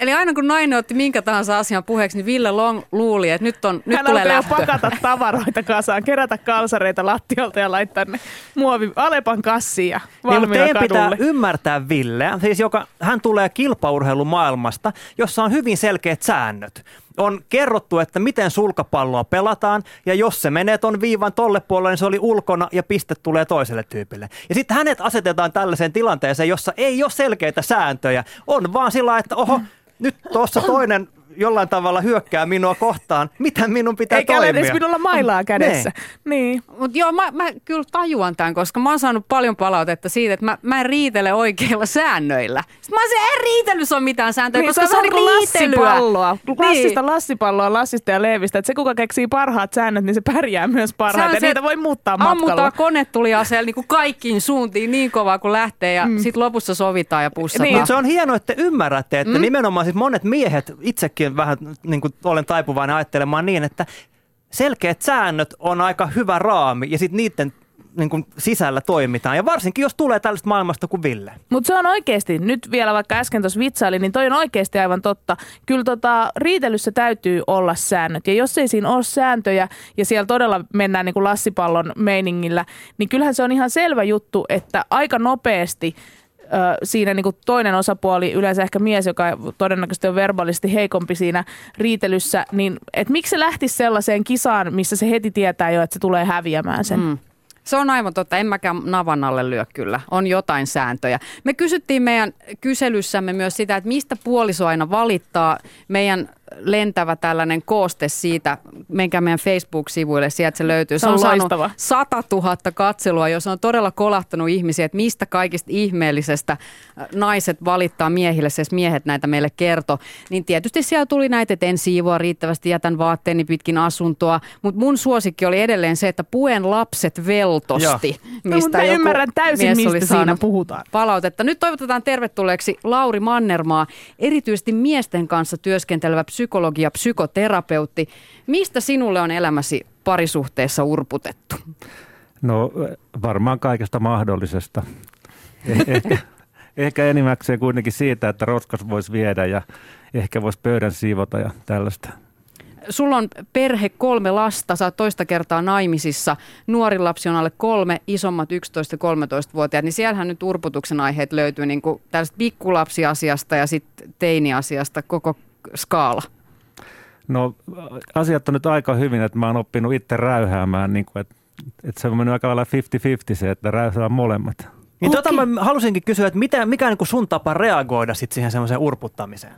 Eli aina kun nainen otti minkä tahansa asian puheeksi, niin Ville Long luuli, että nyt, on, nyt Hän tulee lähtö. pakata tavaroita kasaan, kerätä kalsareita lattialta ja laittaa ne muovi Alepan kassiin ja Niin, mutta teidän pitää ymmärtää Ville, siis joka, hän tulee kilpaurheilumaailmasta, jossa on hyvin selkeät säännöt. On kerrottu, että miten sulkapalloa pelataan, ja jos se menee ton viivan tolle puolelle, niin se oli ulkona, ja piste tulee toiselle tyypille. Ja sitten hänet asetetaan tällaiseen tilanteeseen, jossa ei ole selkeitä sääntöjä. On vaan sillä, että oho, nyt tuossa toinen jollain tavalla hyökkää minua kohtaan. Miten minun pitää Eikä toimia? edes minulla mailaa kädessä. Niin. Mutta joo, mä, mä kyllä tajuan tämän, koska mä oon saanut paljon palautetta siitä, että mä, mä en riitele oikeilla säännöillä. Sitten mä oon se, en riitelyssä ole mitään sääntöjä, Niin, koska se on se on niin riitelyä. lassipalloa. Lassista Niin. lassipalloa, Lassista ja Leevistä. Että se, kuka keksii parhaat säännöt, niin se pärjää myös Se on parhaiten. se, Niitä voi muuttaa matkalla. Ammutaan konetuliaseella niin kuin kaikkiin suuntiin niin kovaa kuin lähtee ja mm. sitten lopussa sovitaan ja pussataan. Niin. Se on hienoa, että te ymmärrätte, että mm. nimenomaan siis monet miehet, itsekin vähän niin kuin olen taipuvainen ajattelemaan niin, että selkeät säännöt on aika hyvä raami ja sitten niiden niin kuin sisällä toimitaan. Ja varsinkin, jos tulee tällaista maailmasta kuin Ville. Mutta se on oikeasti, nyt vielä vaikka äsken tuossa vitsaili, niin toi on oikeasti aivan totta. Kyllä tota, riitelyssä täytyy olla säännöt. Ja jos ei siinä ole sääntöjä ja siellä todella mennään niin kuin lassipallon meiningillä, niin kyllähän se on ihan selvä juttu, että aika nopeasti siinä niin kuin toinen osapuoli, yleensä ehkä mies, joka todennäköisesti on verbaalisesti heikompi siinä riitelyssä, niin et miksi se lähtisi sellaiseen kisaan, missä se heti tietää jo, että se tulee häviämään sen. Mm. Se on aivan totta. En mäkään navan alle lyö kyllä. On jotain sääntöjä. Me kysyttiin meidän kyselyssämme myös sitä, että mistä puoliso aina valittaa. Meidän lentävä tällainen kooste siitä, menkää meidän Facebook-sivuille, sieltä se löytyy. Se on saanut loistava. 100 000 katselua, jos on todella kolahtanut ihmisiä, että mistä kaikista ihmeellisestä äh, naiset valittaa miehille, siis miehet näitä meille kertoo. Niin tietysti siellä tuli näitä, että en siivoa riittävästi, jätän vaatteeni pitkin asuntoa, mutta mun suosikki oli edelleen se, että puen lapset veltosti. No, mutta mä joku ymmärrän täysin, mies mistä oli siinä saanut puhutaan. Palautetta. Nyt toivotetaan tervetulleeksi Lauri Mannermaa, erityisesti miesten kanssa työskentelevä psykologi ja psykoterapeutti. Mistä sinulle on elämäsi parisuhteessa urputettu? No varmaan kaikesta mahdollisesta. Eh- ehkä, ehkä enimmäkseen kuitenkin siitä, että roskas voisi viedä ja ehkä voisi pöydän siivota ja tällaista. Sulla on perhe, kolme lasta, sä oot toista kertaa naimisissa. Nuori lapsi on alle kolme, isommat 11-13-vuotiaat, niin siellähän nyt urputuksen aiheet löytyy niin kuin tällaista pikkulapsiasiasta ja sitten teiniasiasta koko skaala. No asiat on nyt aika hyvin, että mä oon oppinut itse räyhäämään, niin kuin, että, että se on mennyt aika lailla 50-50 se, että räyhää molemmat. Niin tota mä halusinkin kysyä, että mitä, mikä on niin sun tapa reagoida sit siihen semmoiseen urputtamiseen?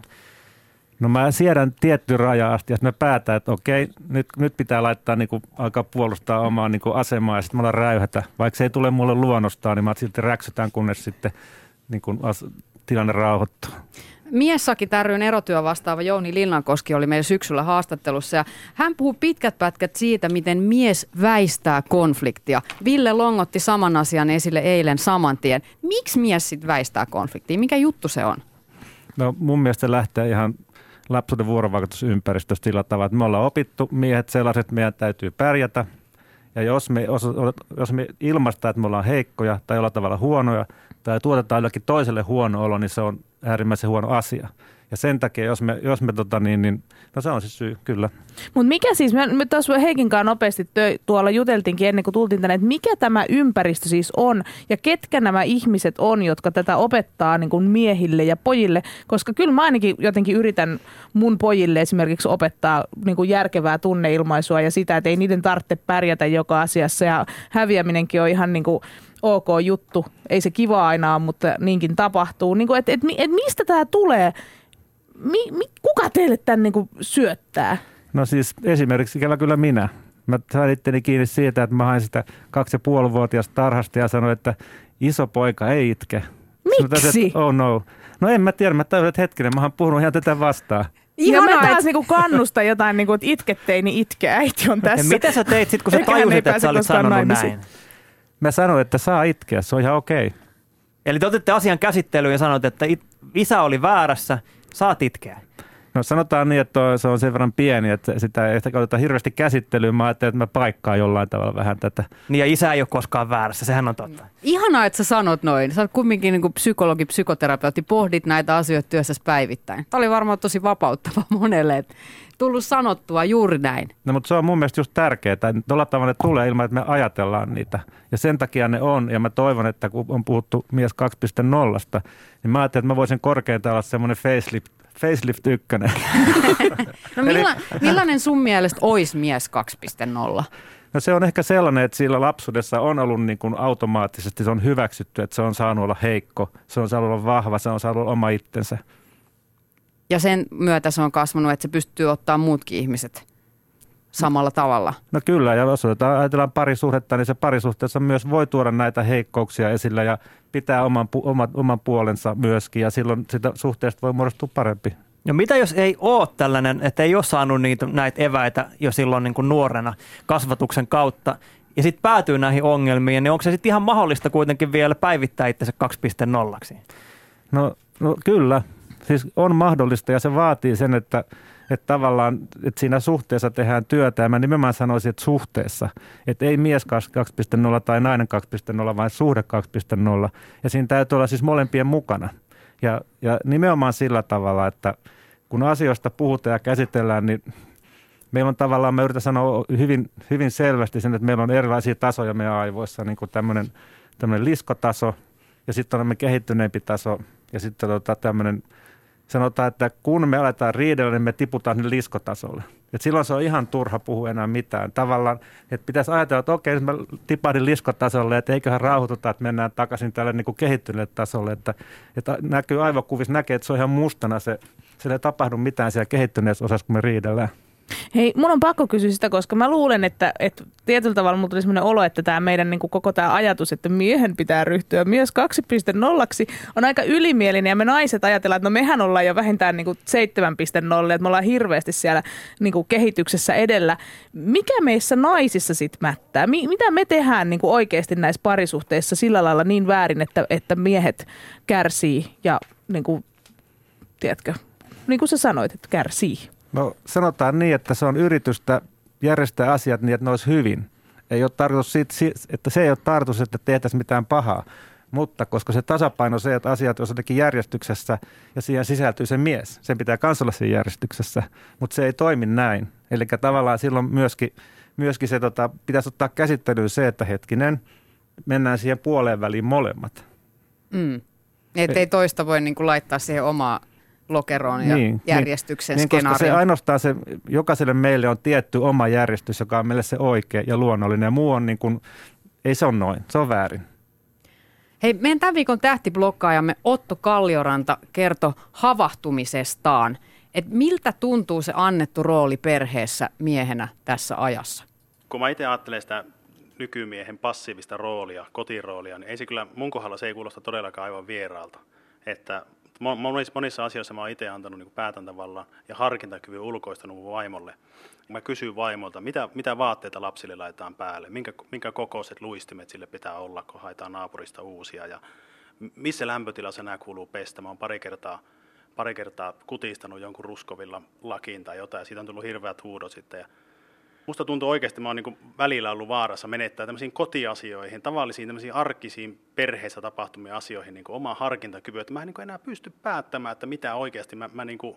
No mä siedän tietty raja asti, ja sitten mä päätän, että okei, nyt, nyt pitää laittaa, niin kuin, alkaa puolustaa omaa niin kuin asemaa, ja sitten mulla räyhätä. Vaikka se ei tule mulle luonnostaan, niin mä silti räksytään, kunnes sitten niin kuin as, tilanne rauhoittuu. Miessaki ryn erotyö vastaava Jouni Linnankoski oli meillä syksyllä haastattelussa ja hän puhuu pitkät pätkät siitä, miten mies väistää konfliktia. Ville Longotti saman asian esille eilen saman tien. Miksi mies sitten väistää konfliktia? Mikä juttu se on? No mun mielestä lähtee ihan lapsuuden vuorovaikutusympäristöstä sillä tavalla, että me ollaan opittu miehet sellaiset, että meidän täytyy pärjätä. Ja jos me, jos, jos me ilmaistaan, että me ollaan heikkoja tai jollain tavalla huonoja tai tuotetaan jollekin toiselle huono olo, niin se on äärimmäisen huono asia. Ja sen takia, jos me, jos me tota niin, niin, no se on se syy, kyllä. Mutta mikä siis, me, me tuossa Heikinkaan nopeasti tö, tuolla juteltiinkin ennen kuin tultiin tänne, että mikä tämä ympäristö siis on ja ketkä nämä ihmiset on, jotka tätä opettaa niin kuin miehille ja pojille, koska kyllä mä ainakin jotenkin yritän mun pojille esimerkiksi opettaa niin kuin järkevää tunneilmaisua ja sitä, että ei niiden tarvitse pärjätä joka asiassa ja häviäminenkin on ihan niin kuin ok juttu. Ei se kiva aina ole, mutta niinkin tapahtuu. Niin kuin, et, et, et mistä tämä tulee? Mi, mi, kuka teille tämän niin kuin syöttää? No siis esimerkiksi kyllä, kyllä minä. Mä sain itteni kiinni siitä, että mä hain sitä kaksi ja puoli vuotiaasta tarhasta ja sanoin, että iso poika ei itke. Sanoin, Miksi? että, oh no. No en mä tiedä, mä tajusin, että hetkinen, mä oon puhunut ihan tätä vastaan. ja mä taas et- (laughs) niinku kannustan jotain, niinku, että itkettei, niin itke. Äiti on Ja tässä. mitä sä teit sitten, kun sä tajusit, että sä olit sanonut naimisiin. näin? Mä sanoin, että saa itkeä, se on ihan okei. Okay. Eli te otitte asian käsittelyyn ja sanoit, että it, isä oli väärässä, saat itkeä. No sanotaan niin, että se on sen verran pieni, että sitä ei sitä oteta hirveästi käsittelyyn. Mä ajattelin, että mä paikkaan jollain tavalla vähän tätä. Niin ja isä ei ole koskaan väärässä, sehän on totta. Ihanaa, että sä sanot noin. Sä oot kumminkin niin kuin psykologi, psykoterapeutti, pohdit näitä asioita työssä päivittäin. Tämä oli varmaan tosi vapauttava monelle, että tullut sanottua juuri näin. No mutta se on mun mielestä just tärkeää, että tuolla tavalla ne tulee ilman, että me ajatellaan niitä. Ja sen takia ne on, ja mä toivon, että kun on puhuttu mies 2.0, niin mä ajattelin, että mä voisin korkeintaan olla semmoinen facelift, facelift ykkönen. (laughs) no milla, millainen sun mielestä olisi mies 2.0? No se on ehkä sellainen, että sillä lapsuudessa on ollut niin kuin automaattisesti, se on hyväksytty, että se on saanut olla heikko, se on saanut olla vahva, se on saanut olla oma itsensä. Ja sen myötä se on kasvanut, että se pystyy ottaa muutkin ihmiset samalla tavalla. No kyllä, ja jos ajatellaan parisuhdetta, niin se parisuhteessa myös voi tuoda näitä heikkouksia esille ja pitää oman, oman, oman puolensa myöskin, ja silloin sitä suhteesta voi muodostua parempi. No mitä jos ei ole tällainen, että ei ole saanut niitä, näitä eväitä jo silloin niin kuin nuorena kasvatuksen kautta, ja sitten päätyy näihin ongelmiin, niin onko se sitten ihan mahdollista kuitenkin vielä päivittää itsensä 2.0? No, no kyllä, siis on mahdollista ja se vaatii sen, että, että tavallaan että siinä suhteessa tehdään työtä ja mä nimenomaan sanoisin, että suhteessa. Että ei mies 2.0 tai nainen 2.0, vaan suhde 2.0 ja siinä täytyy olla siis molempien mukana. Ja, ja nimenomaan sillä tavalla, että kun asioista puhutaan ja käsitellään, niin meillä on tavallaan, mä yritän sanoa hyvin, hyvin selvästi sen, että meillä on erilaisia tasoja meidän aivoissa, niin kuin tämmöinen, tämmöinen liskotaso ja sitten on kehittyneempi taso ja sitten tota, tämmöinen sanotaan, että kun me aletaan riidellä, niin me tiputaan sinne liskotasolle. Et silloin se on ihan turha puhua enää mitään. Tavallaan, että pitäisi ajatella, että okei, mä tipahdin liskotasolle, että eiköhän rauhoituta, että mennään takaisin tälle niin kuin kehittyneelle tasolle. Että, että näkyy aivokuvissa, näkee, että se on ihan mustana se, se ei tapahdu mitään siellä kehittyneessä osassa, kun me riidellään. Hei, mun on pakko kysyä sitä, koska mä luulen, että, että tietyllä tavalla mulla tuli sellainen olo, että tämä meidän niin kuin koko tämä ajatus, että miehen pitää ryhtyä myös 2.0 on aika ylimielinen ja me naiset ajatellaan, että no mehän ollaan jo vähintään niin kuin 7.0, että me ollaan hirveästi siellä niin kuin kehityksessä edellä. Mikä meissä naisissa sitten mättää? Mi- mitä me tehdään niin kuin oikeasti näissä parisuhteissa sillä lailla niin väärin, että, että miehet kärsii ja niin kuin, tiedätkö, niin kuin sä sanoit, että kärsii? No sanotaan niin, että se on yritystä järjestää asiat niin, että ne olisi hyvin. Ei ole tarkoitus siitä, että se ei ole tarkoitus, että tehtäisiin mitään pahaa. Mutta koska se tasapaino se, että asiat on jotenkin järjestyksessä ja siihen sisältyy se mies, sen pitää myös olla siinä järjestyksessä, mutta se ei toimi näin. Eli tavallaan silloin myöskin, myöskin se tota, pitäisi ottaa käsittelyyn se, että hetkinen, mennään siihen puoleen väliin molemmat. Mm. Että ei toista voi niin kuin laittaa siihen omaa lokeroon ja niin, niin. järjestyksen niin, koska se ainoastaan se, jokaiselle meille on tietty oma järjestys, joka on meille se oikea ja luonnollinen. Ja muu on niin kuin, ei se on noin, se on väärin. Hei, meidän tämän viikon tähtiblokkaajamme Otto Kallioranta kertoi havahtumisestaan. Et miltä tuntuu se annettu rooli perheessä miehenä tässä ajassa? Kun mä itse ajattelen sitä nykymiehen passiivista roolia, kotiroolia, niin ei se kyllä, mun kohdalla se ei kuulosta todellakaan aivan vieraalta. Että monissa, monissa asioissa mä oon itse antanut niin päätäntävallan ja harkintakyvyn ulkoistanut vaimolle. Mä kysyn vaimolta, mitä, mitä vaatteita lapsille laitetaan päälle, minkä, minkä kokoiset luistimet sille pitää olla, kun haetaan naapurista uusia ja missä lämpötilassa nämä kuuluu pestä. Mä oon pari kertaa, pari kertaa kutistanut jonkun ruskovilla lakiin tai jotain ja siitä on tullut hirveät huudot sitten. Ja musta tuntuu oikeasti, mä oon niin välillä ollut vaarassa menettää tämmöisiin kotiasioihin, tavallisiin tämmöisiin arkisiin perheessä tapahtumiin asioihin niin oma harkintakyvy, että mä en niin enää pysty päättämään, että mitä oikeasti mä, mä, niin kuin,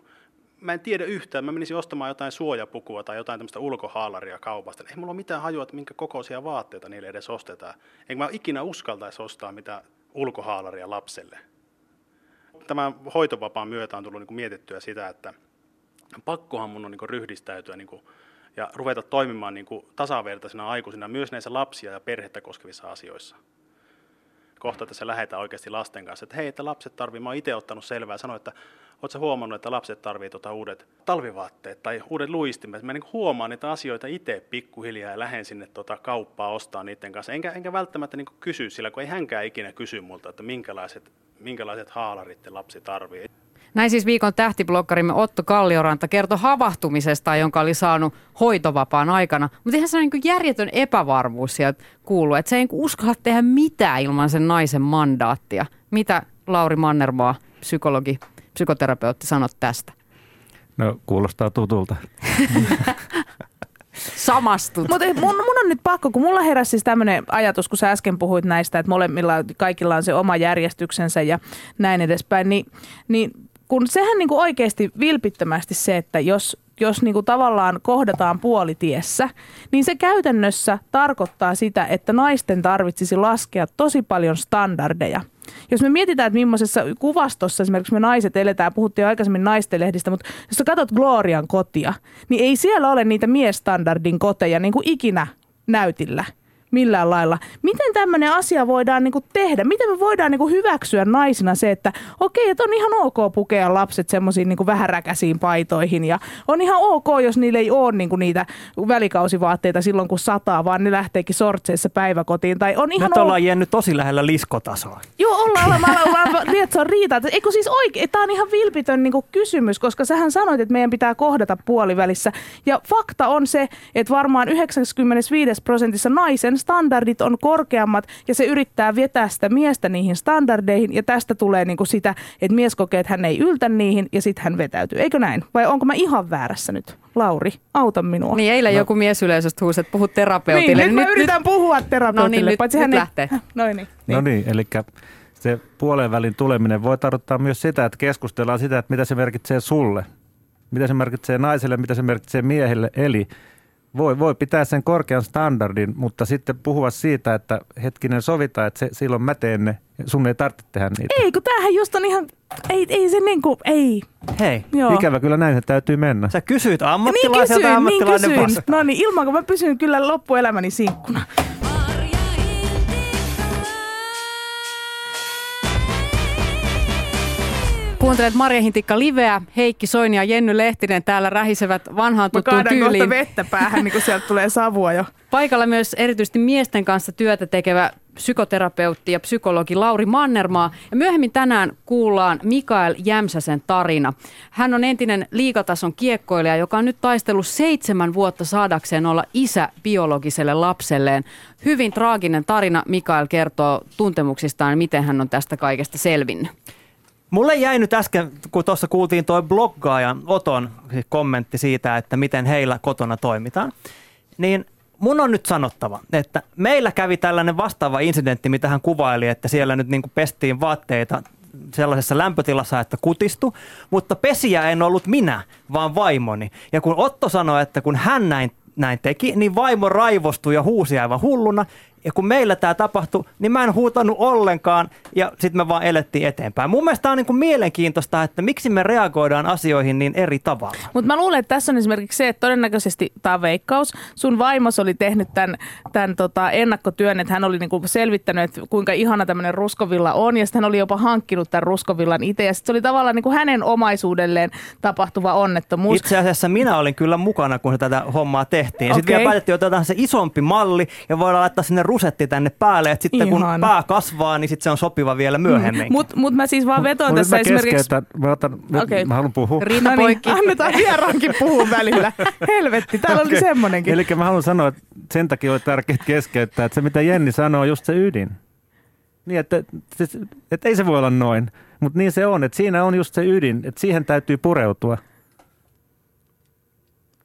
mä en tiedä yhtään, mä menisin ostamaan jotain suojapukua tai jotain tämmöistä ulkohaalaria kaupasta. Ei mulla ole mitään hajua, että minkä kokoisia vaatteita niille edes ostetaan. Enkä mä ikinä uskaltaisi ostaa mitä ulkohaalaria lapselle. Tämän hoitovapaan myötä on tullut niin mietittyä sitä, että pakkohan mun on niin ryhdistäytyä niin ja ruveta toimimaan niin kuin tasavertaisena aikuisina myös näissä lapsia ja perhettä koskevissa asioissa. Kohta tässä lähdetään oikeasti lasten kanssa, että hei, että lapset tarvii, mä oon itse ottanut selvää, sanoin, että ootko huomannut, että lapset tarvii tuota uudet talvivaatteet tai uudet luistimet. Mä niin huomaan niitä asioita itse pikkuhiljaa ja lähden sinne tuota kauppaa ostaa niiden kanssa. Enkä, enkä välttämättä niin kysy sillä, kun ei hänkään ikinä kysy multa, että minkälaiset, minkälaiset haalarit lapsi tarvii. Näin siis viikon tähtiblokkarimme Otto Kallioranta kertoi havahtumisesta, jonka oli saanut hoitovapaan aikana. Mutta ihan sellainen niin järjetön epävarmuus sieltä kuuluu, että se ei uskalla tehdä mitään ilman sen naisen mandaattia. Mitä Lauri Mannermaa, psykologi, psykoterapeutti, sanot tästä? No kuulostaa tutulta. (laughs) Samastut. Mutta mun, mun on nyt pakko, kun mulla heräsi siis tämmöinen ajatus, kun sä äsken puhuit näistä, että molemmilla kaikilla on se oma järjestyksensä ja näin edespäin, niin, niin kun sehän niin kuin oikeasti vilpittömästi se, että jos, jos niin kuin tavallaan kohdataan puolitiessä, niin se käytännössä tarkoittaa sitä, että naisten tarvitsisi laskea tosi paljon standardeja. Jos me mietitään, että millaisessa kuvastossa esimerkiksi me naiset eletään, puhuttiin jo aikaisemmin naistelehdistä, mutta jos sä katsot Glorian kotia, niin ei siellä ole niitä miestandardin koteja niin kuin ikinä näytillä millään lailla. Miten tämmöinen asia voidaan niinku tehdä? Miten me voidaan niinku hyväksyä naisina se, että okei, että on ihan ok pukea lapset semmoisiin niinku vähäräkäisiin paitoihin ja on ihan ok, jos niillä ei ole niinku niitä välikausivaatteita silloin, kun sataa, vaan ne lähteekin sortseissa päiväkotiin. Tai on ihan Nyt ollaan jäänyt tosi lähellä liskotasoa. Joo, ollaan, ollaan, ollaan, ollaan (laughs) lietsoa riita. Eikö siis oikein, tämä on ihan vilpitön niin kysymys, koska sähän sanoit, että meidän pitää kohdata puolivälissä. Ja fakta on se, että varmaan 95 prosentissa naisen standardit on korkeammat ja se yrittää vetää sitä miestä niihin standardeihin ja tästä tulee niin kuin sitä, että mies kokee, että hän ei yltä niihin ja sitten hän vetäytyy. Eikö näin? Vai onko mä ihan väärässä nyt? Lauri, auta minua. Niin eilen no. joku miesyleisöstä huusi, että puhut terapeutille. Niin, nyt, nyt mä yritän nyt... puhua terapeutille. No niin, nyt, paitsi nyt hän lähtee. Ei... (laughs) No niin. No niin, eli se puolen välin tuleminen voi tarkoittaa myös sitä, että keskustellaan sitä, että mitä se merkitsee sulle. Mitä se merkitsee naiselle, mitä se merkitsee miehelle. Eli voi, voi pitää sen korkean standardin, mutta sitten puhua siitä, että hetkinen sovita, että se, silloin mä teen ne, sun ei tarvitse tehdä niitä. Ei, kun tämähän just on ihan, ei, ei se niin kuin, ei. Hei, Joo. Ikävä kyllä näin se täytyy mennä. sä kysyit Niin ammattilaiselta kysyin, ja niin ammattilainen kysyin. vastaa. No niin, ilman kun mä pysyn kyllä loppuelämäni sinkkuna. Kuuntelet Marja Hintikka Liveä. Heikki Soini ja Jenny Lehtinen täällä rähisevät vanhaan Mä tuttuun kaadan kohta tyyliin. vettä päähän, niin kun sieltä tulee savua jo. (laughs) Paikalla myös erityisesti miesten kanssa työtä tekevä psykoterapeutti ja psykologi Lauri Mannermaa. Ja myöhemmin tänään kuullaan Mikael Jämsäsen tarina. Hän on entinen liikatason kiekkoilija, joka on nyt taistellut seitsemän vuotta saadakseen olla isä biologiselle lapselleen. Hyvin traaginen tarina. Mikael kertoo tuntemuksistaan, miten hän on tästä kaikesta selvinnyt. Mulle jäi nyt äsken, kun tuossa kuultiin toi bloggaajan Oton kommentti siitä, että miten heillä kotona toimitaan, niin mun on nyt sanottava, että meillä kävi tällainen vastaava incidentti, mitä hän kuvaili, että siellä nyt niin kuin pestiin vaatteita sellaisessa lämpötilassa, että kutistu, mutta pesiä en ollut minä, vaan vaimoni. Ja kun Otto sanoi, että kun hän näin, näin teki, niin vaimo raivostui ja huusi aivan hulluna. Ja kun meillä tämä tapahtui, niin mä en huutanut ollenkaan ja sitten me vaan elettiin eteenpäin. Mun mielestä tämä on niin kuin mielenkiintoista, että miksi me reagoidaan asioihin niin eri tavalla. Mutta mä luulen, että tässä on esimerkiksi se, että todennäköisesti tämä veikkaus. Sun vaimos oli tehnyt tämän, tämän tota ennakkotyön, että hän oli niinku selvittänyt, että kuinka ihana tämmöinen ruskovilla on. Ja sitten hän oli jopa hankkinut tämän ruskovillan itse. Ja sitten se oli tavallaan niinku hänen omaisuudelleen tapahtuva onnettomuus. Itse asiassa minä olin kyllä mukana, kun tätä hommaa tehtiin. Sitten Okei. vielä päätettiin, että otetaan se isompi malli ja voidaan laittaa sinne rusetti tänne päälle. Että sitten kun Ihana. pää kasvaa, niin sitten se on sopiva vielä myöhemmin. Mutta mut mä siis vaan vetoan Mut tässä mä esimerkiksi... Mä, otan, nyt Okei. mä haluan puhua. Rinna No niin, annetaan vieraankin puhua välillä. (laughs) Helvetti, täällä oli semmonenkin. Eli mä haluan sanoa, että sen takia oli tärkeää keskeyttää, että se mitä Jenni sanoo on just se ydin. Niin, että, että, että ei se voi olla noin, mutta niin se on, että siinä on just se ydin, että siihen täytyy pureutua.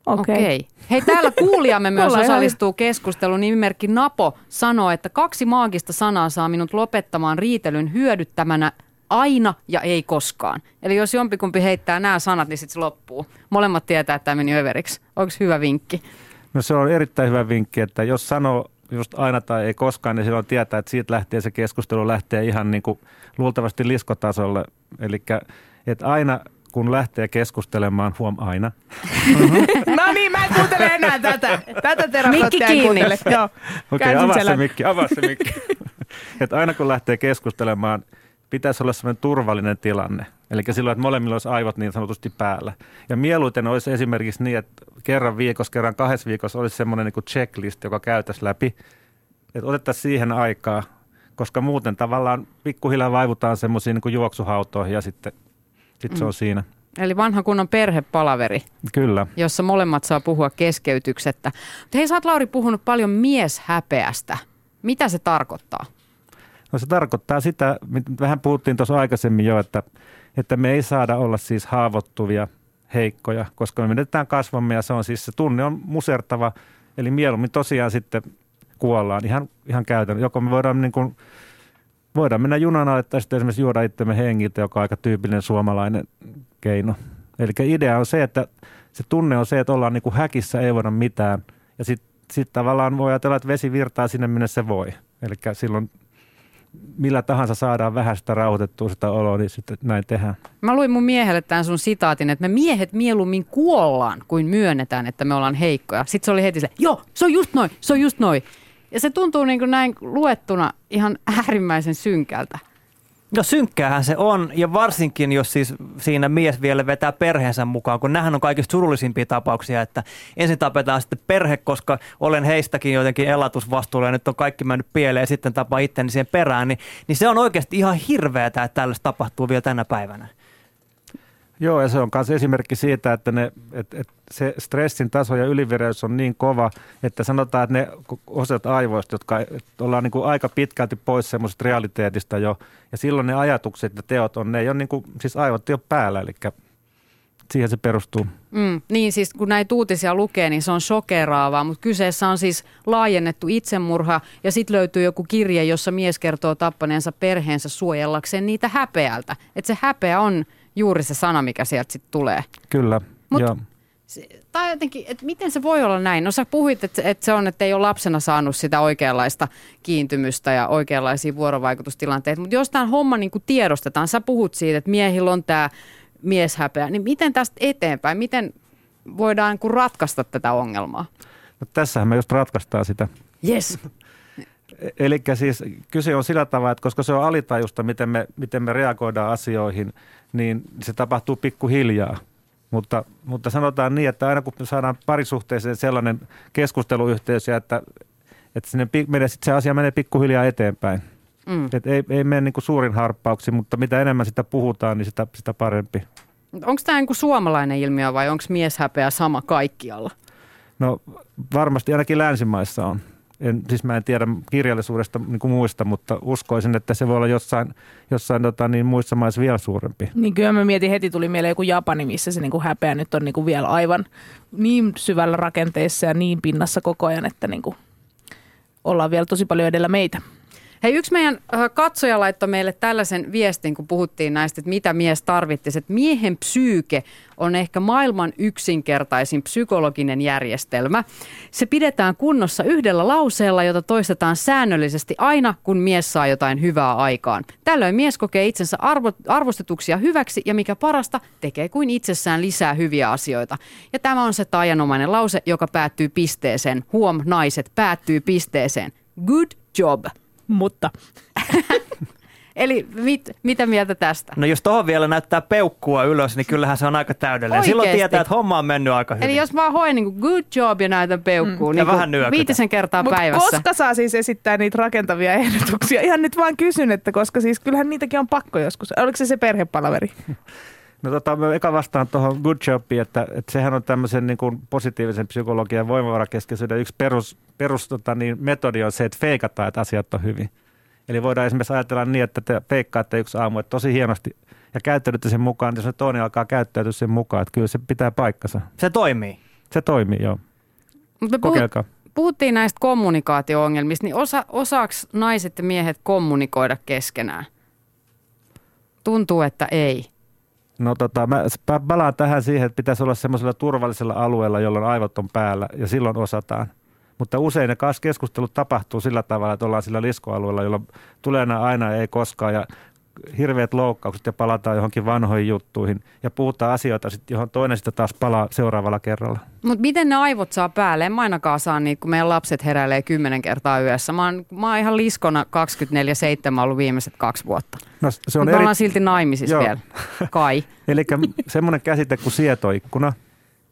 Okei. Okay. Okei. Hei, täällä kuulijamme (laughs) myös osallistuu keskusteluun. Nimimerkki Napo sanoo, että kaksi maagista sanaa saa minut lopettamaan riitelyn hyödyttämänä aina ja ei koskaan. Eli jos jompikumpi heittää nämä sanat, niin sitten se loppuu. Molemmat tietää, että tämä meni överiksi. Onko hyvä vinkki? No se on erittäin hyvä vinkki, että jos sanoo just aina tai ei koskaan, niin silloin tietää, että siitä lähtee se keskustelu lähtee ihan niin kuin luultavasti liskotasolle. Eli että aina kun lähtee keskustelemaan, huom aina, (laughs) No niin, mä en kuuntele enää tätä. Tätä terapeuttia Mikki en kiinni. kuuntele. Joo. Okei, Käänsin avaa se mikki, avaa se mikki. (laughs) että aina kun lähtee keskustelemaan, pitäisi olla sellainen turvallinen tilanne. Eli silloin, että molemmilla olisi aivot niin sanotusti päällä. Ja mieluiten olisi esimerkiksi niin, että kerran viikossa, kerran kahdessa viikossa olisi semmoinen niin kuin checklist, joka käytäisiin läpi. Että otettaisiin siihen aikaa, koska muuten tavallaan pikkuhiljaa vaivutaan semmoisiin niin kuin juoksuhautoihin ja sitten sit se on siinä. Eli vanha kunnon perhepalaveri, Kyllä. jossa molemmat saa puhua keskeytyksettä. Mutta hei, sä oot Lauri puhunut paljon mieshäpeästä. Mitä se tarkoittaa? No se tarkoittaa sitä, mitä vähän puhuttiin tuossa aikaisemmin jo, että, että me ei saada olla siis haavoittuvia heikkoja, koska me menetetään kasvamme ja se on siis se tunne on musertava, eli mieluummin tosiaan sitten kuollaan ihan, ihan käytännön. Joko me voidaan niin kuin, voidaan mennä junana, että sitten esimerkiksi juoda itsemme hengiltä, joka on aika tyypillinen suomalainen keino. Eli idea on se, että se tunne on se, että ollaan niin kuin häkissä, ei voida mitään. Ja sitten sit tavallaan voi ajatella, että vesi virtaa sinne, minne se voi. Eli silloin millä tahansa saadaan vähän sitä rauhoitettua sitä oloa, niin sitten näin tehdään. Mä luin mun miehelle tämän sun sitaatin, että me miehet mieluummin kuollaan, kuin myönnetään, että me ollaan heikkoja. Sitten se oli heti se, joo, se on just noin, se on just noin. Ja se tuntuu niin kuin näin luettuna ihan äärimmäisen synkältä. No synkkäähän se on, ja varsinkin jos siis siinä mies vielä vetää perheensä mukaan, kun nämähän on kaikista surullisimpia tapauksia, että ensin tapetaan sitten perhe, koska olen heistäkin jotenkin elatusvastuulla ja nyt on kaikki mennyt pieleen ja sitten tapaa itteni siihen perään, niin, niin se on oikeasti ihan hirveätä, että tällaista tapahtuu vielä tänä päivänä. Joo, ja se on myös esimerkki siitä, että ne, et, et se stressin taso ja ylivireys on niin kova, että sanotaan, että ne osat aivoista, jotka ollaan niin kuin aika pitkälti pois semmoisesta realiteetista jo, ja silloin ne ajatukset ja teot on, ne ei ole niin kuin, siis aivot ei ole päällä, eli siihen se perustuu. Mm, niin siis kun näitä uutisia lukee, niin se on shokeraavaa, mutta kyseessä on siis laajennettu itsemurha ja sitten löytyy joku kirje, jossa mies kertoo tappaneensa perheensä suojellakseen niitä häpeältä. Että se häpeä on juuri se sana, mikä sieltä sitten tulee. Kyllä, Mut, joo. Tai jotenkin, että miten se voi olla näin? No sä puhuit, että, että se on, että ei ole lapsena saanut sitä oikeanlaista kiintymystä ja oikeanlaisia vuorovaikutustilanteita, mutta jos tämä homma niin kuin tiedostetaan, sä puhut siitä, että miehillä on tämä mieshäpeä, niin miten tästä eteenpäin, miten voidaan niin ratkaista tätä ongelmaa? No, tässähän me just ratkaistaan sitä. Yes. (laughs) Eli siis kyse on sillä tavalla, että koska se on alitajusta, miten me, miten me reagoidaan asioihin, niin se tapahtuu pikkuhiljaa. Mutta, mutta sanotaan niin, että aina kun me saadaan parisuhteeseen sellainen keskusteluyhteys, että, että sinne, se asia menee pikkuhiljaa eteenpäin. Mm. Et ei, ei mene niin kuin suurin harppauksi, mutta mitä enemmän sitä puhutaan, niin sitä, sitä parempi. Onko tämä niin suomalainen ilmiö vai onko mieshäpeä sama kaikkialla? No varmasti ainakin länsimaissa on en, siis mä en tiedä kirjallisuudesta niin kuin muista, mutta uskoisin, että se voi olla jossain, jossain tota, niin muissa maissa vielä suurempi. Niin kyllä mä mietin, heti tuli mieleen joku Japani, missä se niin kuin häpeä nyt on niin kuin vielä aivan niin syvällä rakenteessa ja niin pinnassa koko ajan, että niin kuin ollaan vielä tosi paljon edellä meitä. Hei, yksi meidän katsoja laittoi meille tällaisen viestin, kun puhuttiin näistä, että mitä mies tarvittisi. Että miehen psyyke on ehkä maailman yksinkertaisin psykologinen järjestelmä. Se pidetään kunnossa yhdellä lauseella, jota toistetaan säännöllisesti aina, kun mies saa jotain hyvää aikaan. Tällöin mies kokee itsensä arvo, arvostetuksia hyväksi ja mikä parasta, tekee kuin itsessään lisää hyviä asioita. Ja tämä on se tajanomainen lause, joka päättyy pisteeseen. Huom, naiset, päättyy pisteeseen. Good job mutta... (laughs) Eli mit, mitä mieltä tästä? No jos tuohon vielä näyttää peukkua ylös, niin kyllähän se on aika täydellinen. Oikeesti. Silloin tietää, että homma on mennyt aika hyvin. Eli jos mä hoen niin good job ja näytän peukkuu, mm. niin vähän viitisen kertaa Mut päivässä. koska saa siis esittää niitä rakentavia ehdotuksia? Ihan nyt vaan kysyn, että koska siis kyllähän niitäkin on pakko joskus. Oliko se se perhepalaveri? (laughs) No tota, mä eka vastaan tuohon good jobiin, että, että sehän on tämmöisen niin kuin positiivisen psykologian voimavarakeskeisyyden yksi perus, perus tota, niin metodi on se, että feikataan, että asiat on hyvin. Eli voidaan esimerkiksi ajatella niin, että te feikkaatte yksi aamu, että tosi hienosti ja käyttäydytte sen mukaan, jos se toinen alkaa käyttäytyä sen mukaan, että kyllä se pitää paikkansa. Se toimii. Se toimii, joo. Mutta Kokeilkaa. Puhuttiin näistä kommunikaatio-ongelmista, niin osa, osaako naiset ja miehet kommunikoida keskenään? Tuntuu, että ei. No tota, mä palaan tähän siihen, että pitäisi olla semmoisella turvallisella alueella, jolloin aivot on päällä ja silloin osataan. Mutta usein ne keskustelut tapahtuu sillä tavalla, että ollaan sillä liskoalueella, jolla tulee aina ei koskaan ja hirveät loukkaukset ja palataan johonkin vanhoihin juttuihin ja puhutaan asioita, johon toinen sitten taas palaa seuraavalla kerralla. Mutta miten ne aivot saa päälle? En mä ainakaan saa niitä, kun meidän lapset heräilee kymmenen kertaa yössä. Mä oon, mä oon ihan liskona 24-7 ollut viimeiset kaksi vuotta. No, se on Mutta eri... ollaan silti naimisissa Joo. vielä, kai. (laughs) Eli semmoinen käsite kuin sietoikkuna.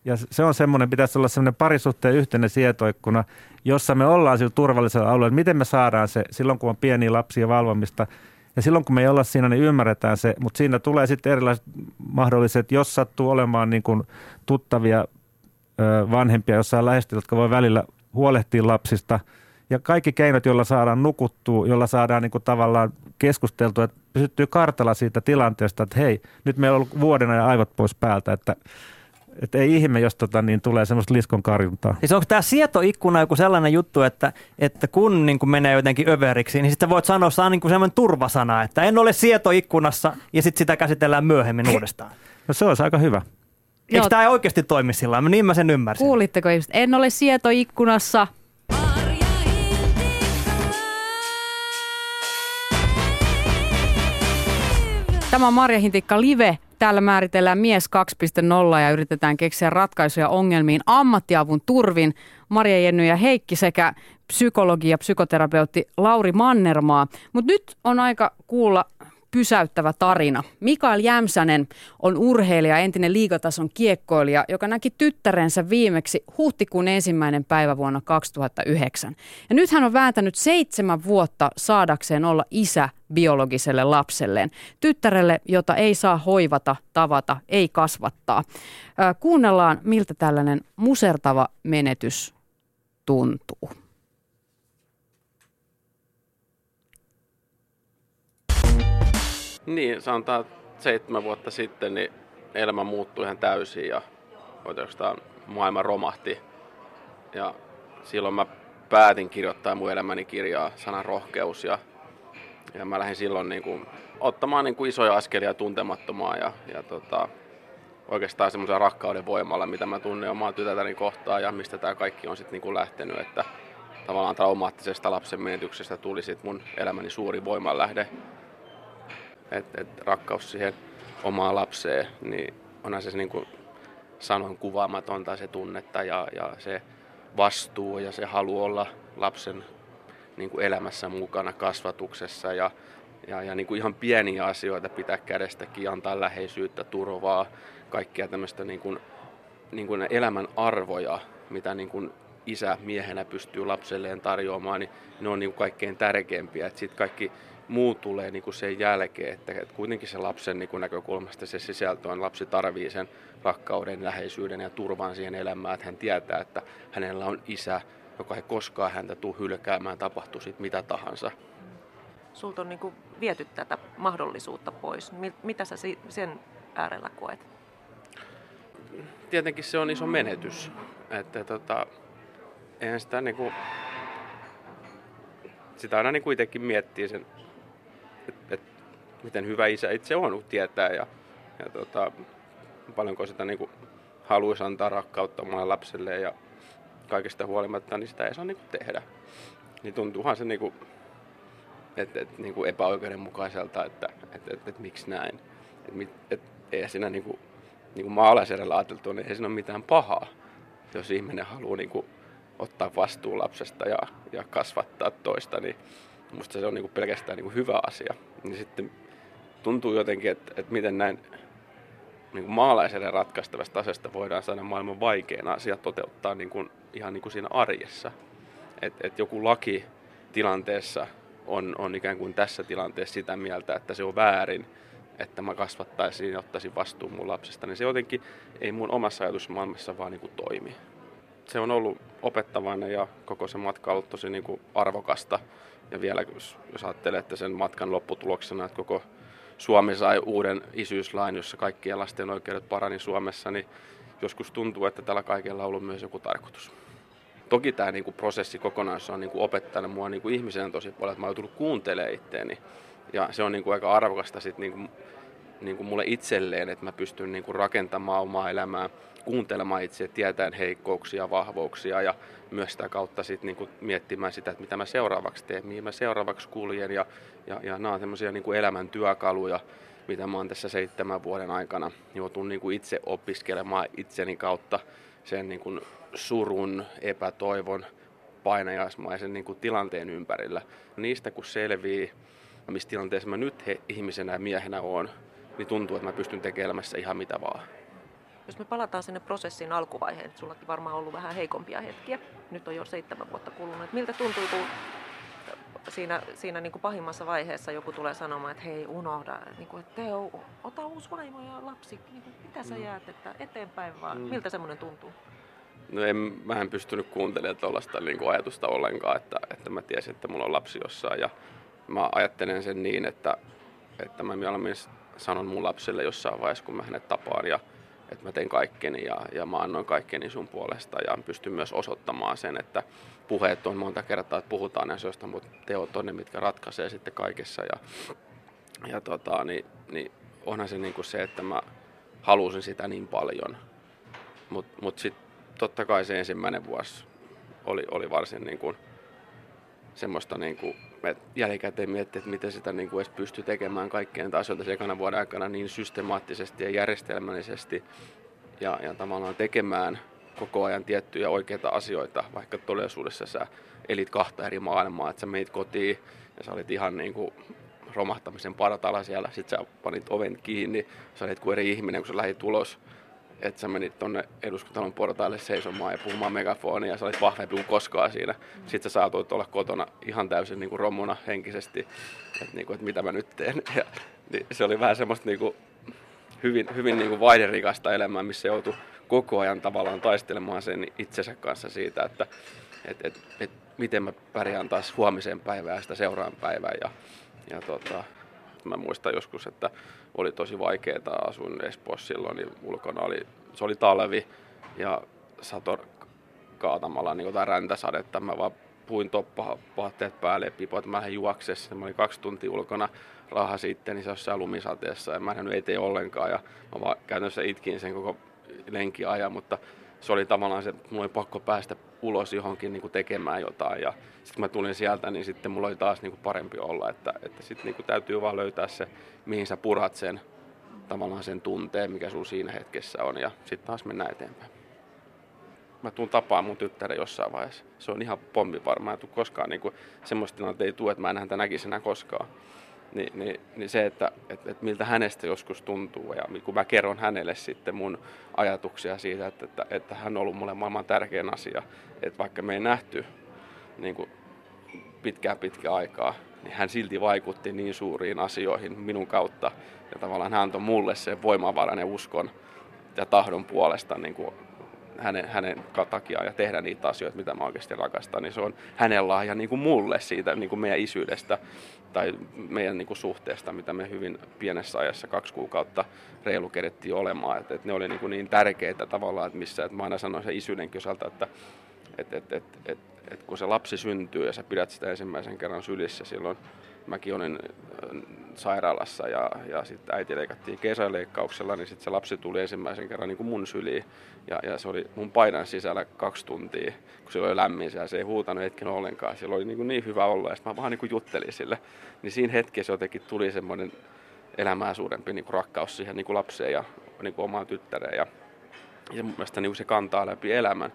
Ja se on semmoinen, pitäisi olla semmoinen parisuhteen yhteinen sietoikkuna, jossa me ollaan sillä turvallisella alueella. Miten me saadaan se silloin, kun on pieniä lapsia valvomista – ja silloin kun me ei olla siinä, niin ymmärretään se, mutta siinä tulee sitten erilaiset mahdolliset, jos sattuu olemaan niin kuin tuttavia vanhempia jossain lähestyä, jotka voi välillä huolehtia lapsista. Ja kaikki keinot, joilla saadaan nukuttua, joilla saadaan niin kuin tavallaan keskusteltua, että pysyttyy kartalla siitä tilanteesta, että hei, nyt meillä on ollut vuoden ajan aivot pois päältä, että Et ei ihme, jos tota, niin tulee semmoista liskon karjuntaa. Siis onko tämä sietoikkuna joku sellainen juttu, että, että kun niin kuin menee jotenkin överiksi, niin sitten voit sanoa, että on niin kuin semmoinen turvasana, että en ole sietoikkunassa ja sitten sitä käsitellään myöhemmin uudestaan. No se olisi aika hyvä. Eikö Joo. tämä oikeasti toimi sillä? Niin mä sen ymmärsin. Kuulitteko ihmiset? En ole sietoikkunassa. Tämä on Marja Hintikka Live. Täällä määritellään mies 2.0 ja yritetään keksiä ratkaisuja ongelmiin ammattiavun turvin. Marja Jenny ja Heikki sekä psykologi ja psykoterapeutti Lauri Mannermaa. Mutta nyt on aika kuulla pysäyttävä tarina. Mikael Jämsänen on urheilija, entinen liigatason kiekkoilija, joka näki tyttärensä viimeksi huhtikuun ensimmäinen päivä vuonna 2009. Ja nyt hän on vääntänyt seitsemän vuotta saadakseen olla isä biologiselle lapselleen. Tyttärelle, jota ei saa hoivata, tavata, ei kasvattaa. Kuunnellaan, miltä tällainen musertava menetys tuntuu. Niin, sanotaan seitsemän vuotta sitten niin elämä muuttui ihan täysin ja oikeastaan maailma romahti. Ja silloin mä päätin kirjoittaa mun elämäni kirjaa sanan rohkeus ja, ja mä lähdin silloin niin kuin, ottamaan niin kuin isoja askelia tuntemattomaan ja, ja tota, oikeastaan semmoisen rakkauden voimalla, mitä mä tunnen omaa tytärtäni kohtaan ja mistä tämä kaikki on sitten niin kuin lähtenyt, että tavallaan traumaattisesta lapsen menetyksestä tuli sitten mun elämäni suuri voimanlähde että et rakkaus siihen omaan lapseen, niin onhan se niin kuin sanoin kuvaamatonta se tunnetta ja, ja se vastuu ja se halu olla lapsen niin kuin elämässä mukana kasvatuksessa ja, ja, ja niin kuin ihan pieniä asioita pitää kädestäkin, antaa läheisyyttä, turvaa, kaikkia tämmöistä niin kuin, niin kuin elämän arvoja, mitä niin kuin isä miehenä pystyy lapselleen tarjoamaan, niin ne on niin kuin kaikkein tärkeimpiä. Sitten kaikki muu tulee niin kuin sen jälkeen, että, että kuitenkin se lapsen niin kuin näkökulmasta se sisältö on, lapsi tarvii sen rakkauden, läheisyyden ja turvan siihen elämään, että hän tietää, että hänellä on isä, joka ei koskaan häntä tule hylkäämään, tapahtuu sitten mitä tahansa. Sulta on niin kuin viety tätä mahdollisuutta pois. Mi- Mitä sä sen äärellä koet? Tietenkin se on iso menetys, että tota, eihän sitä niinku, sitä aina niin itsekin miettii sen, että et, miten hyvä isä itse on, tietää ja, ja tota, paljonko sitä niinku haluaisi antaa rakkautta omalle lapselle ja kaikesta huolimatta, niin sitä ei saa niinku tehdä. Niin tuntuuhan se niinku, et, et, niinku epäoikeudenmukaiselta, että et, et, et, miksi näin. Et, mit- et, ei siinä niinku, niinku maalaisedellä ajateltu, niin ei siinä ole mitään pahaa, jos ihminen haluaa niinku ottaa vastuu lapsesta ja, ja kasvattaa toista, niin musta se on niinku pelkästään niinku hyvä asia. Niin sitten tuntuu jotenkin, että, että miten näin niin maalaiselle ratkaistavasta asiasta voidaan saada maailman vaikein asia toteuttaa niin kuin, ihan niin kuin siinä arjessa. Että et joku laki tilanteessa on, on ikään kuin tässä tilanteessa sitä mieltä, että se on väärin, että mä kasvattaisin ja ottaisin vastuun mun lapsesta, niin se jotenkin ei mun omassa ajatusmaailmassa vaan niin kuin toimi. Se on ollut opettavainen ja koko se matka on ollut tosi niin kuin arvokasta. Ja vielä jos, ajattelee, että sen matkan lopputuloksena, että koko Suomi sai uuden isyyslain, jossa kaikkien lasten oikeudet parani Suomessa, niin joskus tuntuu, että tällä kaikella on ollut myös joku tarkoitus. Toki tämä niinku prosessi kokonaisuus on niinku opettanut mua niinku ihmisenä tosi paljon, että mä oon joutunut kuuntelemaan itteeni. Ja se on niinku aika arvokasta sit niinku, niinku mulle itselleen, että mä pystyn niinku rakentamaan omaa elämää, kuuntelemaan itse, tietäen heikkouksia vahvuuksia ja myös sitä kautta sit niinku miettimään sitä, että mitä mä seuraavaksi teen, mihin mä seuraavaksi kuljen. Ja, ja, ja nämä on semmoisia niinku elämän työkaluja, mitä mä oon tässä seitsemän vuoden aikana joutunut niinku itse opiskelemaan itseni kautta sen niinku surun, epätoivon, painajaismaisen niin kuin tilanteen ympärillä. Niistä kun selvii, missä tilanteessa mä nyt he, ihmisenä ja miehenä oon, niin tuntuu, että mä pystyn tekemään ihan mitä vaan. Jos me palataan sinne prosessin alkuvaiheen, sullakin varmaan ollut vähän heikompia hetkiä. Nyt on jo seitsemän vuotta kulunut. Miltä tuntui, kun siinä, siinä niin kuin pahimmassa vaiheessa joku tulee sanomaan, että hei unohda, niin kuin, että Teo, ota uusi vaimo ja lapsi, niin kuin, mitä sä jäät, että eteenpäin vaan. Mm. Miltä semmoinen tuntuu? No en, mä en pystynyt kuuntelemaan tuollaista niin kuin ajatusta ollenkaan, että, että mä tiesin, että mulla on lapsi jossain. Ja mä ajattelen sen niin, että, että mä mieluummin sanon mun lapselle jossain vaiheessa, kun mä hänet tapaan ja että mä teen kaikkeni ja, ja mä annoin kaikkeni sun puolesta ja pystyn myös osoittamaan sen, että puheet on monta kertaa, että puhutaan asioista, mutta teot on ne, mitkä ratkaisee sitten kaikessa ja, ja tota, niin, niin onhan se niin kuin se, että mä halusin sitä niin paljon, mutta mut, mut sitten totta kai se ensimmäinen vuosi oli, oli varsin niin kuin semmoista niin kuin, että jälkikäteen miettiä, että miten sitä niin kuin edes pystyy tekemään kaikkien asioita se ekana vuoden aikana niin systemaattisesti ja järjestelmällisesti ja, ja tavallaan tekemään koko ajan tiettyjä oikeita asioita, vaikka todellisuudessa sä elit kahta eri maailmaa, että sä meit kotiin ja sä olit ihan niin kuin romahtamisen partalla siellä, sit sä panit oven kiinni, sä olit kuin eri ihminen, kun sä lähdit ulos että sä menit tonne eduskuntalon portaille seisomaan ja puhumaan megafonia ja sä olit vahvempi kuin koskaan siinä. Sitten sä saatoit olla kotona ihan täysin niin kuin rommuna henkisesti, että, niin kuin, että mitä mä nyt teen. (laughs) Ja, niin se oli vähän semmoista niin kuin, hyvin, hyvin niin kuin vaiderikasta elämää, missä joutui koko ajan tavallaan taistelemaan sen itsensä kanssa siitä, että et, et, et, miten mä pärjään taas huomiseen päivään ja sitä seuraan päivään. Ja, ja tota, Mä muistan joskus, että oli tosi vaikeaa, asuin Espoossa silloin, niin ulkona oli, se oli talvi ja sato kaatamalla niin jotain räntäsadetta. Mä vaan puin toppapaatteet päälle ja pipoit. Mä lähdin juoksessa. Mä olin kaksi tuntia ulkona raha sitten, niin se jossain lumisateessa ja mä en eteen ollenkaan. Ja mä vaan käytännössä itkin sen koko lenki ajan, mutta se oli tavallaan se, että mulla oli pakko päästä ulos johonkin niin kuin tekemään jotain. Ja sitten kun mä tulin sieltä, niin sitten mulla oli taas niin kuin parempi olla, että, että sitten niin kuin täytyy vaan löytää se, mihin sä purat sen tavallaan sen tunteen, mikä sulla siinä hetkessä on, ja sitten taas mennään eteenpäin. Mä tuun tapaan mun tyttären jossain vaiheessa. Se on ihan pommi varmaan. Mä koskaan niin kuin, semmoista tilannetta ei tule, että mä en häntä näkisi enää koskaan niin, niin, niin se, että et, et miltä hänestä joskus tuntuu. Ja kun mä kerron hänelle sitten mun ajatuksia siitä, että, että, että hän on ollut mulle maailman tärkein asia, että vaikka me ei nähty niin kuin pitkään pitkään aikaa, niin hän silti vaikutti niin suuriin asioihin minun kautta. Ja tavallaan hän antoi mulle sen voimavaran ja uskon ja tahdon puolesta niin kuin hänen, hänen takiaan ja tehdä niitä asioita, mitä mä oikeasti rakastan, niin se on hänen lahja niin kuin mulle siitä niin kuin meidän isyydestä tai meidän niin kuin suhteesta, mitä me hyvin pienessä ajassa kaksi kuukautta reilu kerettiin olemaan. Et, et ne oli niin, kuin niin tärkeitä tavallaan, että missä, että mä aina sanoin sen isyyden kyseltä, että et, et, et, et, et kun se lapsi syntyy ja sä pidät sitä ensimmäisen kerran sylissä silloin, mäkin olin äh, sairaalassa ja, ja sitten äiti leikattiin kesäleikkauksella, niin sitten se lapsi tuli ensimmäisen kerran niin kuin mun syliin. Ja, ja se oli mun paidan sisällä kaksi tuntia, kun se oli lämmin ja se ei huutanut hetken ollenkaan. Siellä oli niin, kuin niin hyvä olla ja sitten mä vaan niin kuin juttelin sille. Niin siinä hetkessä jotenkin tuli semmoinen elämää suurempi niin kuin rakkaus siihen niin kuin lapseen ja niin kuin omaan tyttäreen. Ja, ja mun mielestä niin kuin se kantaa läpi elämän.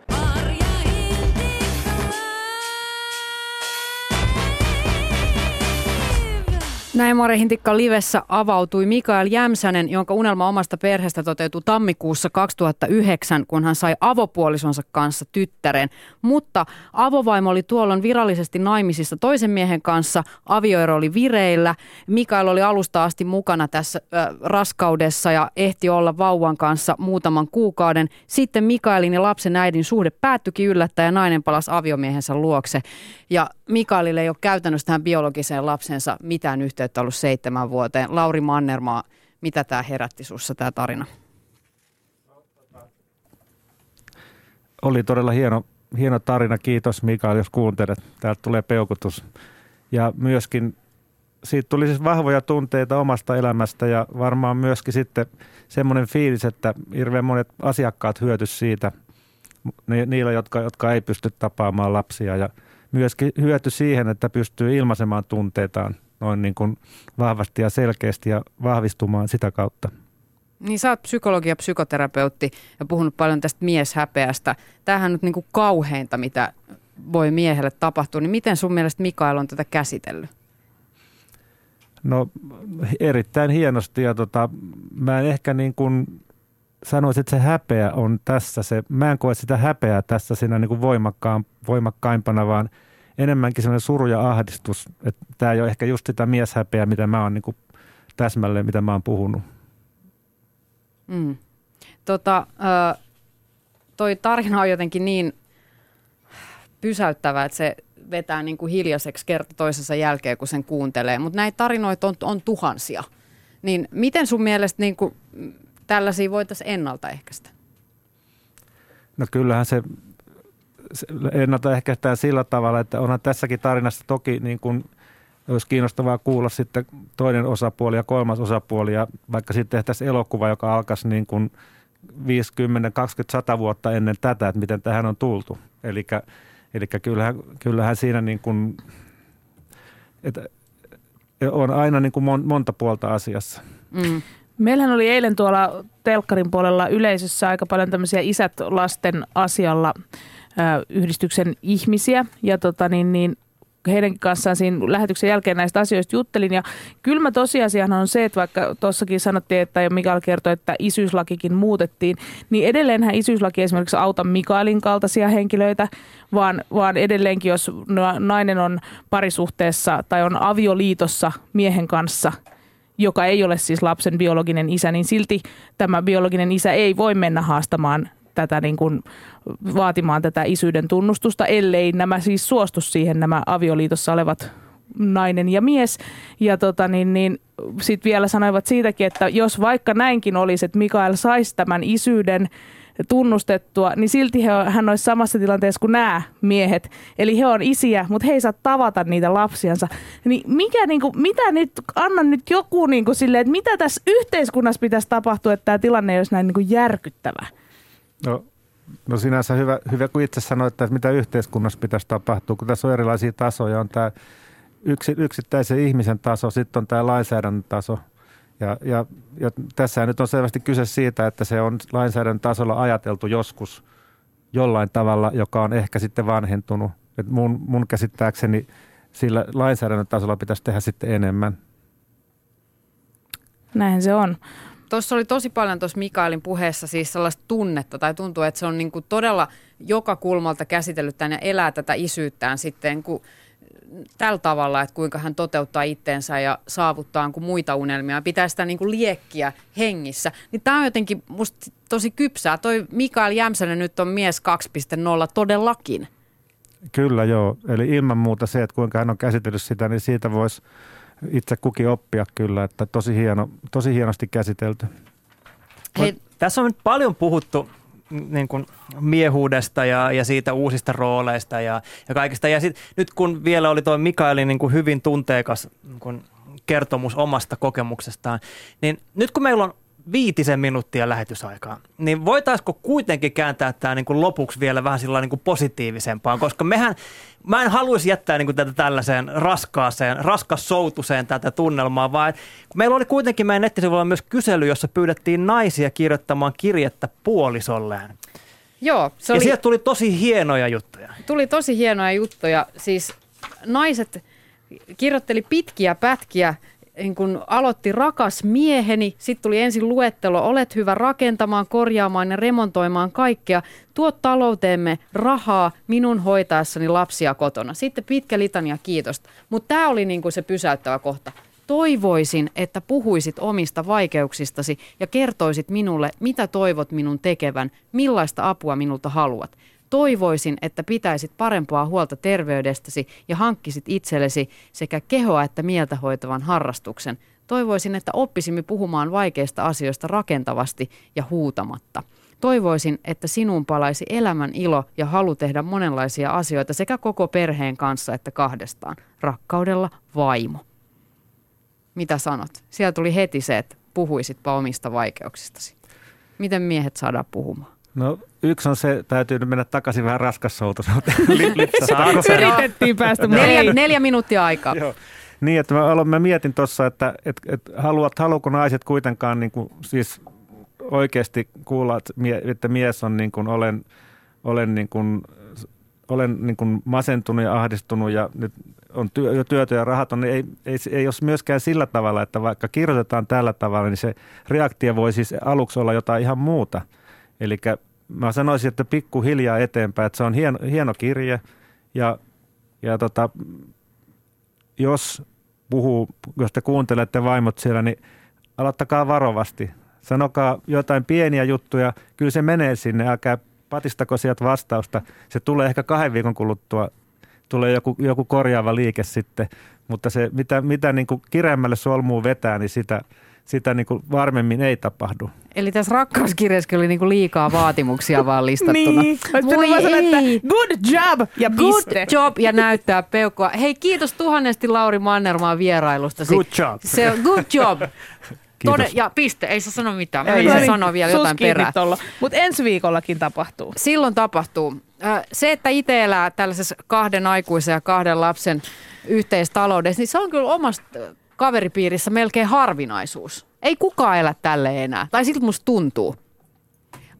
Näin Mari Hintikka Livessä avautui Mikael Jämsänen, jonka unelma omasta perheestä toteutui tammikuussa 2009, kun hän sai avopuolisonsa kanssa tyttären. Mutta avovaimo oli tuolloin virallisesti naimisissa toisen miehen kanssa, avioero oli vireillä. Mikael oli alusta asti mukana tässä äh, raskaudessa ja ehti olla vauvan kanssa muutaman kuukauden. Sitten Mikaelin ja lapsen äidin suhde päättyikin yllättäen ja nainen palasi aviomiehensä luokse. Ja Mikaelille ei ole käytännössä tähän biologiseen lapsensa mitään yhteyttä ollut seitsemän vuoteen. Lauri Mannermaa, mitä tämä herätti sinussa tämä tarina? Oli todella hieno, hieno tarina. Kiitos Mikael, jos kuuntelet. Täältä tulee peukutus. Ja myöskin siitä tuli siis vahvoja tunteita omasta elämästä ja varmaan myöskin sitten semmoinen fiilis, että hirveän monet asiakkaat hyöty siitä, niillä, jotka, jotka ei pysty tapaamaan lapsia ja – myöskin hyöty siihen, että pystyy ilmaisemaan tunteitaan noin niin kuin vahvasti ja selkeästi ja vahvistumaan sitä kautta. Niin sä oot psykologi ja psykoterapeutti ja puhunut paljon tästä mieshäpeästä. Tämähän on nyt niin kuin kauheinta, mitä voi miehelle tapahtua. Niin miten sun mielestä Mikael on tätä käsitellyt? No erittäin hienosti ja tota, mä en ehkä niin kuin sanoisin, että se häpeä on tässä se, mä en koe sitä häpeää tässä siinä niin kuin voimakkaan, voimakkaimpana, vaan enemmänkin sellainen suru ja ahdistus, että tämä ei ole ehkä just sitä mieshäpeää, mitä mä oon niin kuin täsmälleen, mitä mä oon puhunut. Mm. Tota, toi tarina on jotenkin niin pysäyttävä, että se vetää niin kuin hiljaiseksi kerta toisensa jälkeen, kun sen kuuntelee. Mutta näitä tarinoita on, on tuhansia. Niin miten sun mielestä niin kuin, tällaisia voitaisiin ennaltaehkäistä? No kyllähän se, se ennaltaehkäistään sillä tavalla, että onhan tässäkin tarinassa toki niin kuin, olisi kiinnostavaa kuulla sitten toinen osapuoli ja kolmas osapuoli ja vaikka sitten tehtäisiin elokuva, joka alkaisi niin kuin 50, 20, 100 vuotta ennen tätä, että miten tähän on tultu. Eli Eli kyllähän, kyllähän siinä niin kuin, että on aina niin kuin monta puolta asiassa. Mm. Meillähän oli eilen tuolla telkkarin puolella yleisössä aika paljon tämmöisiä isät lasten asialla yhdistyksen ihmisiä. Ja tota niin, niin heidän kanssaan siinä lähetyksen jälkeen näistä asioista juttelin. Ja kylmä tosiasiahan on se, että vaikka tuossakin sanottiin, että jo Mikael kertoi, että isyyslakikin muutettiin, niin edelleenhän isyyslaki esimerkiksi auta Mikaelin kaltaisia henkilöitä, vaan, vaan edelleenkin jos nainen on parisuhteessa tai on avioliitossa miehen kanssa – joka ei ole siis lapsen biologinen isä, niin silti tämä biologinen isä ei voi mennä haastamaan tätä niin kuin, vaatimaan tätä isyyden tunnustusta, ellei nämä siis suostu siihen nämä avioliitossa olevat nainen ja mies. Ja tota, niin, niin, sitten vielä sanoivat siitäkin, että jos vaikka näinkin olisi, että Mikael saisi tämän isyyden tunnustettua, niin silti he, hän olisi samassa tilanteessa kuin nämä miehet. Eli he on isiä, mutta he ei saa tavata niitä lapsiansa. Niin mikä, niin kuin, mitä nyt, anna nyt joku niin kuin silleen, että mitä tässä yhteiskunnassa pitäisi tapahtua, että tämä tilanne olisi näin niin kuin järkyttävä? No, no sinänsä hyvä, hyvä, kun itse sanoit, että mitä yhteiskunnassa pitäisi tapahtua, kun tässä on erilaisia tasoja. On tämä yksi, yksittäisen ihmisen taso, sitten on tämä lainsäädännön taso. Ja, ja, ja tässä nyt on selvästi kyse siitä, että se on lainsäädännön tasolla ajateltu joskus jollain tavalla, joka on ehkä sitten vanhentunut. Et mun, mun käsittääkseni sillä lainsäädännön tasolla pitäisi tehdä sitten enemmän. Näin se on. Tuossa oli tosi paljon tuossa Mikaelin puheessa siis sellaista tunnetta, tai tuntuu, että se on niin kuin todella joka kulmalta käsitellyt tämän ja elää tätä isyyttään sitten kun tällä tavalla, että kuinka hän toteuttaa itteensä ja saavuttaa kuin muita unelmia, pitää sitä niin kuin liekkiä hengissä. Niin tämä on jotenkin musta tosi kypsää. Toi Mikael Jämsänen nyt on mies 2.0 todellakin. Kyllä joo, eli ilman muuta se, että kuinka hän on käsitellyt sitä, niin siitä voisi itse kukin oppia kyllä, että tosi, hieno, tosi hienosti käsitelty. Hei. Tässä on nyt paljon puhuttu niin kuin miehuudesta ja, ja siitä uusista rooleista ja, ja kaikista. Ja sit, nyt kun vielä oli tuo Mikaelin niin kuin hyvin tunteikas niin kuin kertomus omasta kokemuksestaan, niin nyt kun meillä on viitisen minuuttia lähetysaikaa, niin voitaisiko kuitenkin kääntää tämä niin kuin lopuksi vielä vähän sillä niin kuin positiivisempaan, koska mehän, mä en haluaisi jättää niin kuin tätä tällaiseen raskaaseen, raskassoutuseen tätä tunnelmaa, vaan meillä oli kuitenkin meidän nettisivuilla myös kysely, jossa pyydettiin naisia kirjoittamaan kirjettä puolisolleen. Joo. Se ja oli, sieltä tuli tosi hienoja juttuja. Tuli tosi hienoja juttuja. Siis naiset kirjoitteli pitkiä pätkiä niin kun aloitti rakas mieheni, sitten tuli ensin luettelo, olet hyvä rakentamaan, korjaamaan ja remontoimaan kaikkea, tuo talouteemme rahaa minun hoitaessani lapsia kotona. Sitten pitkä litania kiitosta. Mutta tämä oli niin se pysäyttävä kohta. Toivoisin, että puhuisit omista vaikeuksistasi ja kertoisit minulle, mitä toivot minun tekevän, millaista apua minulta haluat. Toivoisin, että pitäisit parempaa huolta terveydestäsi ja hankkisit itsellesi sekä kehoa että mieltä hoitavan harrastuksen. Toivoisin, että oppisimme puhumaan vaikeista asioista rakentavasti ja huutamatta. Toivoisin, että sinun palaisi elämän ilo ja halu tehdä monenlaisia asioita sekä koko perheen kanssa että kahdestaan. Rakkaudella vaimo. Mitä sanot? Siellä tuli heti se, että puhuisitpa omista vaikeuksistasi. Miten miehet saadaan puhumaan? No yksi on se, täytyy nyt mennä takaisin vähän raskassoutuisuuteen. (laughs) Yritettiin päästä, mutta neljä, neljä minuuttia aikaa. Joo. Niin, että mä, aloin, mä mietin tuossa, että, että, että haluat, haluuko naiset kuitenkaan niin kuin, siis oikeasti kuulla, että mies on niin kuin, olen, olen, niin kuin, olen niin kuin masentunut ja ahdistunut ja nyt on työ, työtä ja rahat on, niin ei, ei, ei ole myöskään sillä tavalla, että vaikka kirjoitetaan tällä tavalla, niin se reaktio voi siis aluksi olla jotain ihan muuta – Eli mä sanoisin, että pikkuhiljaa eteenpäin, että se on hieno, hieno kirje. Ja, ja tota, jos puhuu, jos te kuuntelette vaimot siellä, niin aloittakaa varovasti. Sanokaa jotain pieniä juttuja, kyllä se menee sinne, älkää patistako sieltä vastausta. Se tulee ehkä kahden viikon kuluttua, tulee joku, joku korjaava liike sitten, mutta se mitä, mitä niin kuin kireemmälle solmuun vetää, niin sitä, sitä niin kuin varmemmin ei tapahdu. Eli tässä rakkauskirjassa oli niinku liikaa vaatimuksia (laughs) vaan listattuna. Niin, pitänyt vaan sanoa, että good job ja Good piste. job ja näyttää peukkoa. Hei, kiitos tuhannesti Lauri Mannermaan vierailusta. Good job. Se on good job. (laughs) Tode, ja piste, ei saa sanoa mitään. Mä Ei, ei. sanoa vielä jotain perään. Mutta ensi viikollakin tapahtuu. Silloin tapahtuu. Se, että itse elää tällaisessa kahden aikuisen ja kahden lapsen yhteistaloudessa, niin se on kyllä omasta kaveripiirissä melkein harvinaisuus. Ei kukaan elä tälle enää. Tai siltä musta tuntuu.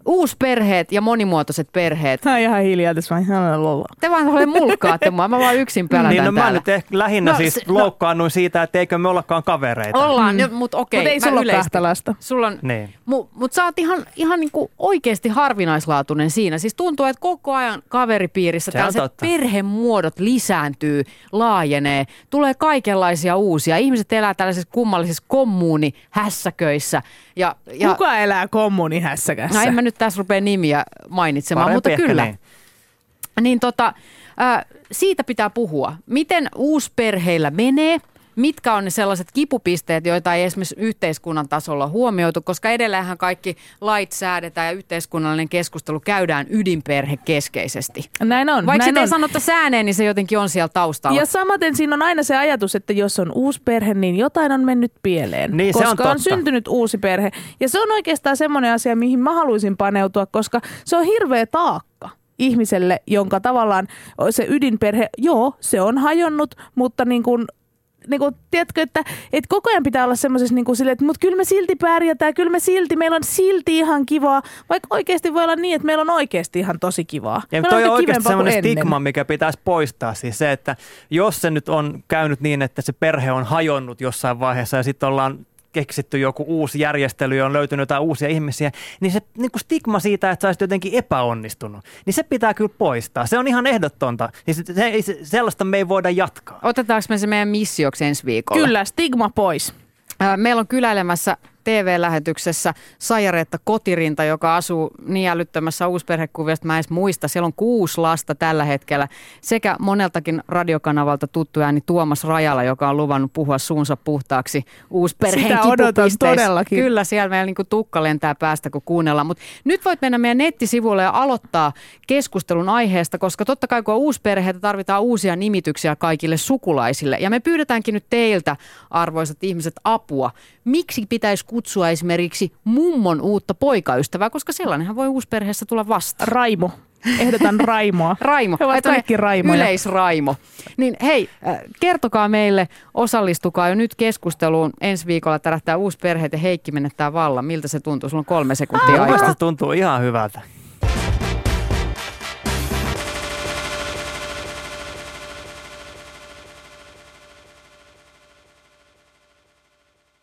Uusperheet ja monimuotoiset perheet. Tämä on ihan hiljaa tässä vaan. lolla. Te vaan ole mulkkaatte mua. Mä vaan yksin pelätän Niin no mä täällä. nyt ehkä lähinnä No, siis se- no- loukkaannuin siitä, että eikö me ollakaan kavereita. Ollaan, mm. mutta okei. Mutta ei sulla ole kahta lasta. Sulla on, Niin. Mutta mut sä oot ihan, ihan niinku oikeasti harvinaislaatuinen siinä. Siis tuntuu, että koko ajan kaveripiirissä Se tällaiset totta. perhemuodot lisääntyy, laajenee. Tulee kaikenlaisia uusia. Ihmiset elää tällaisissa kummallisissa kommunihässäköissä. Ja, ja, Kuka elää kommunihässäkässä? no en mä nyt tässä rupea nimiä mainitsemaan, Parempi mutta kyllä. niin. Niin tota, ää, siitä pitää puhua. Miten uusperheillä menee? Mitkä on ne sellaiset kipupisteet, joita ei esimerkiksi yhteiskunnan tasolla huomioitu, koska edelleenhän kaikki lait säädetään ja yhteiskunnallinen keskustelu käydään ydinperhe keskeisesti. Näin on. Vaikka näin sitä ei on. sanotta sääneen, niin se jotenkin on siellä taustalla. Ja samaten siinä on aina se ajatus, että jos on uusi perhe, niin jotain on mennyt pieleen. Niin, se koska on totta. on syntynyt uusi perhe. Ja se on oikeastaan semmoinen asia, mihin mä haluaisin paneutua, koska se on hirveä taakka ihmiselle, jonka tavallaan se ydinperhe, joo, se on hajonnut, mutta niin kuin niin kuin, tiedätkö, että, että koko ajan pitää olla semmoisessa niin kuin silleen, että mutta kyllä me silti pärjätään, kyllä me silti, meillä on silti ihan kivaa, vaikka oikeasti voi olla niin, että meillä on oikeasti ihan tosi kivaa. Ja Meillä toi on oikeasti semmoinen stigma, mikä pitäisi poistaa. Siis se, että jos se nyt on käynyt niin, että se perhe on hajonnut jossain vaiheessa ja sitten ollaan keksitty joku uusi järjestely ja on löytynyt jotain uusia ihmisiä, niin se niin kuin stigma siitä, että sä olisit jotenkin epäonnistunut, niin se pitää kyllä poistaa. Se on ihan ehdottonta. Niin se, se, se, sellaista me ei voida jatkaa. Otetaanko me se meidän missioksi ensi viikolla? Kyllä, stigma pois. Meillä on kyläilemässä TV-lähetyksessä Sajareetta Kotirinta, joka asuu niin älyttömässä uusperhekuviosta, mä en edes muista. Siellä on kuusi lasta tällä hetkellä. Sekä moneltakin radiokanavalta tuttu ääni Tuomas Rajala, joka on luvannut puhua suunsa puhtaaksi uusperheen Sitä odotan todellakin. Kyllä, siellä meillä niinku tukka lentää päästä, kun kuunnellaan. Mutta nyt voit mennä meidän nettisivuille ja aloittaa keskustelun aiheesta, koska totta kai kun on uusperheitä, tarvitaan uusia nimityksiä kaikille sukulaisille. Ja me pyydetäänkin nyt teiltä, arvoisat ihmiset, apua. Miksi pitäisi kutsua esimerkiksi mummon uutta poikaystävää, koska sellainenhan voi uusperheessä tulla vastaan. Raimo. Ehdotan Raimoa. (laughs) Raimo. He ovat kaikki Raimoja. Yleisraimo. Niin hei, äh, kertokaa meille, osallistukaa jo nyt keskusteluun. Ensi viikolla tärähtää uusi perhe ja Heikki menettää vallan. Miltä se tuntuu? Sulla on kolme sekuntia aikaa. se tuntuu ihan hyvältä.